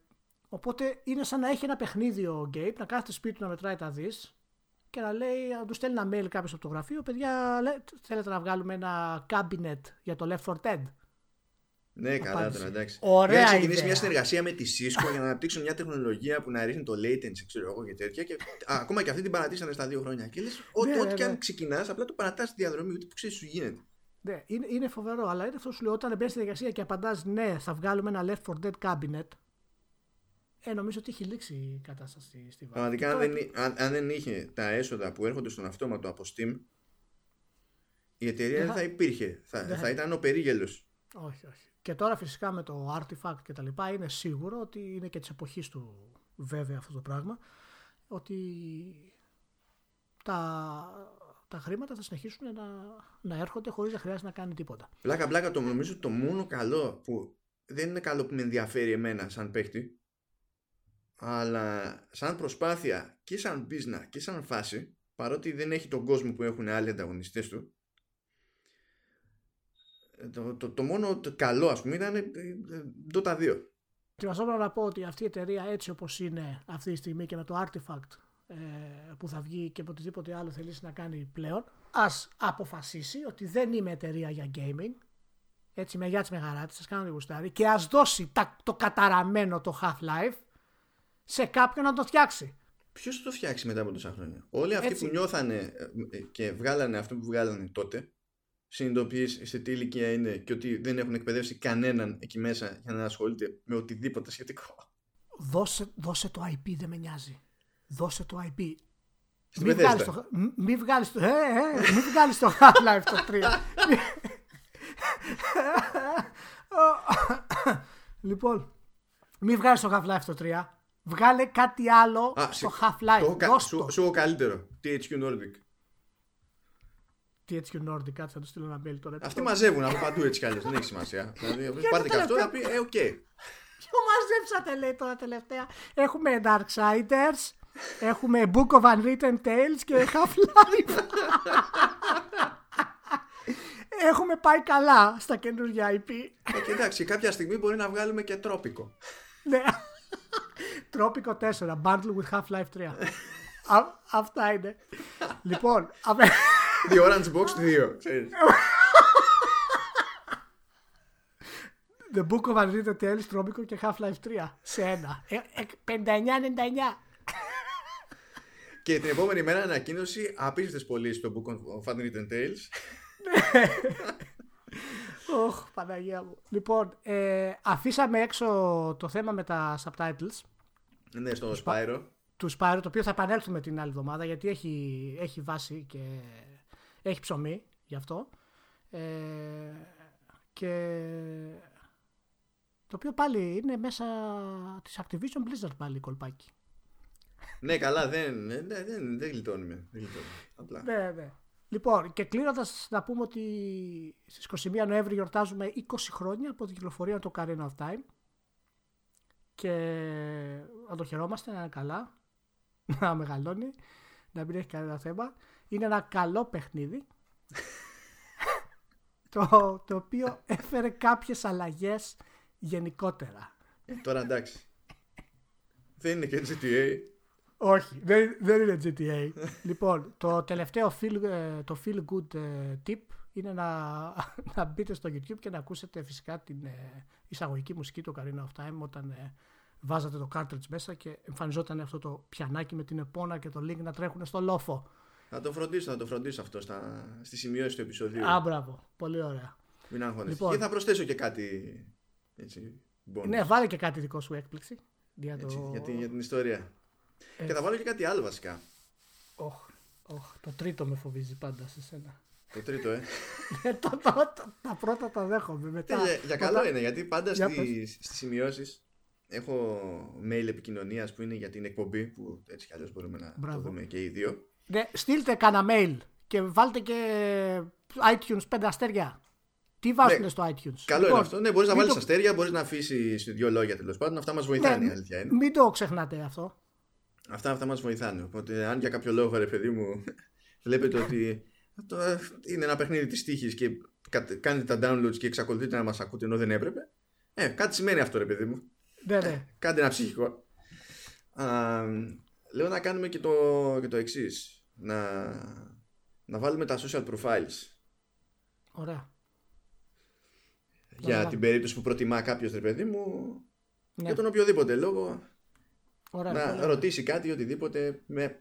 οπότε είναι σαν να έχει ένα παιχνίδι ο Gabe, να κάθεται σπίτι του να μετράει τα δις και να λέει, να του στέλνει ένα mail κάποιος από το γραφείο, παιδιά, λέ, θέλετε να βγάλουμε ένα cabinet για το Left 4 Dead. Ναι, καλά Απάντηση. τώρα, εντάξει. Ωραία Για να ξεκινήσει ιδέα. μια συνεργασία με τη Cisco για να αναπτύξουν μια τεχνολογία που να ρίχνει το latency, ξέρω εγώ και τέτοια. Και, α, ακόμα και αυτή την παρατήσανε στα δύο χρόνια. Και λες, ό,τι Ναι, ό,τι ναι, και αν ναι. ξεκινάς, απλά το παρατάς στη διαδρομή, ούτε που ξέρεις τι σου γίνεται. Ναι, είναι, είναι φοβερό, αλλά είναι αυτό που σου λέω. Όταν μπαίνεις στη διαδικασία και απαντάς ναι, θα βγάλουμε ένα Left 4 Dead cabinet. Ε, νομίζω ότι έχει λήξει η κατάσταση στη, στη Valve. Πραγματικά, Και αν τώρα- δεν, εί- αν, αν δεν είχε τα έσοδα που έρχονται στον αυτόματο από Steam, η εταιρεία Δεν δεν θα- θα υπήρχε. Θα, δεν θα θα- ήταν ο περίγελος. Όχι, όχι. Και τώρα φυσικά με το artifact και τα λοιπά είναι σίγουρο ότι είναι και της εποχής του βέβαια αυτό το πράγμα ότι τα, τα χρήματα θα συνεχίσουν να, να έρχονται χωρίς να χρειάζεται να κάνει τίποτα. Πλάκα, πλάκα, το νομίζω το μόνο καλό που δεν είναι καλό που με ενδιαφέρει εμένα σαν παίχτη, αλλά σαν προσπάθεια και σαν business και σαν φάση, παρότι δεν έχει τον κόσμο που έχουν άλλοι ανταγωνιστές του, το, το, το μόνο το καλό ας πούμε ήταν ε, ε, Dota 2. Και μας έπρεπε να πω ότι αυτή η εταιρεία έτσι όπως είναι αυτή τη στιγμή και με το artifact ε, που θα βγει και με οτιδήποτε άλλο θελήσει να κάνει πλέον, ας αποφασίσει ότι δεν είμαι εταιρεία για gaming, έτσι με γεια της μεγαράτης, σας κάνω τη γουστάρι, και ας δώσει τα, το καταραμένο το Half-Life σε κάποιον να το φτιάξει. Ποιος θα το φτιάξει μετά από τόσα χρόνια; Όλοι αυτοί Έτσι. που νιώθανε ε, ε, και βγάλανε αυτό που βγάλανε τότε, συνειδητοποιείς σε τι ηλικία είναι και ότι δεν έχουν εκπαιδεύσει κανέναν εκεί μέσα για να ασχολείται με οτιδήποτε σχετικό. Δώσε, δώσε το IP, δεν με νοιάζει. Δώσε το IP. Στην Μην βγάλεις, Bethesda. το, μ- μη βγάλεις το, ε, ε, μην βγάλεις το Half-Life το 3. λοιπόν, μην βγάλεις το Half-Life το 3. Βγάλε κάτι άλλο Α, στο σε- Half-Life. το κα- Δώσ' σου, το. σου έχω καλύτερο. THQ Nordic. THQ Nordic, κάτσε να του στείλω ένα mail τώρα. Αυτοί μαζεύουν από παντού έτσι κι αλλιώς. Δεν έχει σημασία. Δηλαδή, πάρτε και αυτό να πει, ε, οκ. Ποιο μαζέψατε λέει τώρα τελευταία. Έχουμε Darksiders, έχουμε Book of Unwritten Tales και Half-Life. έχουμε πάει καλά στα καινούργια IP. Ε, και εντάξει, κάποια στιγμή μπορεί να βγάλουμε και τρόπικο. Ναι. Τρόπικο 4, Bundle with Half-Life 3. Α- αυτά είναι. λοιπόν, αβε- The Orange Box 2. ξέρεις. The Book of Unwritten Tales, Τρόπικο και Half-Life 3 σε ένα. Ε, ε, 59-99. Και την επόμενη μέρα ανακοίνωση απίστευτες πωλήσεις στο Book of Unwritten Tales. Ωχ, Παναγία μου. Λοιπόν, ε, αφήσαμε έξω το θέμα με τα subtitles Ναι, στο Spyro. τους Spyro, το οποίο θα επανέλθουμε την άλλη εβδομάδα γιατί έχει, έχει βάση και έχει ψωμί γι' αυτό. Ε, και το οποίο πάλι είναι μέσα της Activision Blizzard πάλι κολπάκι. Ναι, καλά, δεν, ναι, δεν, δεν, δεν γλιτώνουμε. Δεν γλιτώνουμε. Απλά. Ναι, ναι. Λοιπόν, και κλείνοντας να πούμε ότι στις 21 Νοέμβρη γιορτάζουμε 20 χρόνια από την κυκλοφορία του Ocarina of Time και να το χαιρόμαστε να είναι καλά, να μεγαλώνει, να μην έχει κανένα θέμα. Είναι ένα καλό παιχνίδι το, το οποίο έφερε κάποιες αλλαγές γενικότερα. Ε, Τώρα εντάξει. δεν είναι και GTA. Όχι, δεν, δεν είναι GTA. λοιπόν, το τελευταίο feel, ε, το feel good ε, tip είναι να, να μπείτε στο YouTube και να ακούσετε φυσικά την ε, εισαγωγική μουσική του Ocarina of Time όταν ε, βάζατε το cartridge μέσα και εμφανιζόταν αυτό το πιανάκι με την επώνα και το link να τρέχουν στο λόφο. Θα το φροντίσω, θα το φροντίσω αυτό στα, στη σημειώση του επεισοδίου. Α, μπράβο. Πολύ ωραία. Μην αγχώνεσαι. Λοιπόν. Και θα προσθέσω και κάτι έτσι, bonus. Ναι, βάλε και κάτι δικό σου έκπληξη. Για το... Έτσι, για, την, για την ιστορία. Ε. Και θα βάλω και κάτι άλλο βασικά. Οχ, οχ, το τρίτο με φοβίζει πάντα σε σένα. Το τρίτο, ε. Ε, το- το- το- τα πρώτα τα δέχομαι. Μετά, Ε, για, για καλό μετά- είναι, γιατί πάντα Για στις, στις σημειώσεις έχω mail επικοινωνίας που είναι για την εκπομπή, που έτσι κι αλλιώς μπορούμε να Μπράβο. το δούμε και οι δύο. Ναι, στείλτε κανένα mail και βάλτε και iTunes 5 αστέρια. Τι βάζουν Ναι, στο iTunes; Καλό Λοιπόν, είναι αυτό. Ναι, μπορείς να μην βάλεις το- αστέρια, μπορείς να αφήσεις δύο λόγια τέλος πάντων. Αυτά μας βοηθάνε, Ναι, η αλήθεια είναι. Μην το ξεχνάτε αυτό. Αυτά, αυτά μας βοηθάνε. Οπότε αν για κάποιο λόγο, ρε παιδί μου, βλέπετε ότι αυτό είναι ένα παιχνίδι της τύχης και κα- κάνετε τα downloads και εξακολουθείτε να μας ακούτε ενώ δεν έπρεπε, ε, κάτι σημαίνει αυτό, ρε παιδί μου. Ναι, ναι. Κάντε ένα ψυχικό. Α, λέω να κάνουμε και το, και το εξής. Να, να βάλουμε τα social profiles. Ωραία. Για βάλουμε. την περίπτωση που προτιμά κάποιος ρε παιδί μου, Ναι. για τον οποιοδήποτε λόγο, Ωραία, να πολύ. ρωτήσει κάτι οτιδήποτε με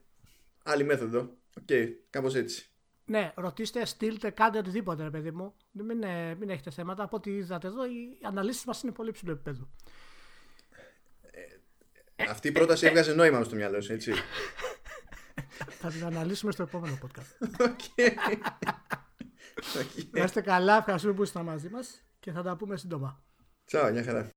άλλη μέθοδο. Οκ, κάπως έτσι. Ναι, ρωτήστε, στείλτε, κάντε οτιδήποτε, ρε παιδί μου. Μην, ε, μην έχετε θέματα. Από ό,τι είδατε εδώ, οι αναλύσεις μας είναι πολύ ψηλό επίπεδο. Αυτή η πρόταση έβγαζε νόημα στο μυαλό σου, έτσι. Θα την αναλύσουμε στο επόμενο podcast. OK. OK. Να είστε καλά, ευχαριστούμε που ήσασταν μαζί μας και θα τα πούμε σύντομα. Τσάου, μια χαρά.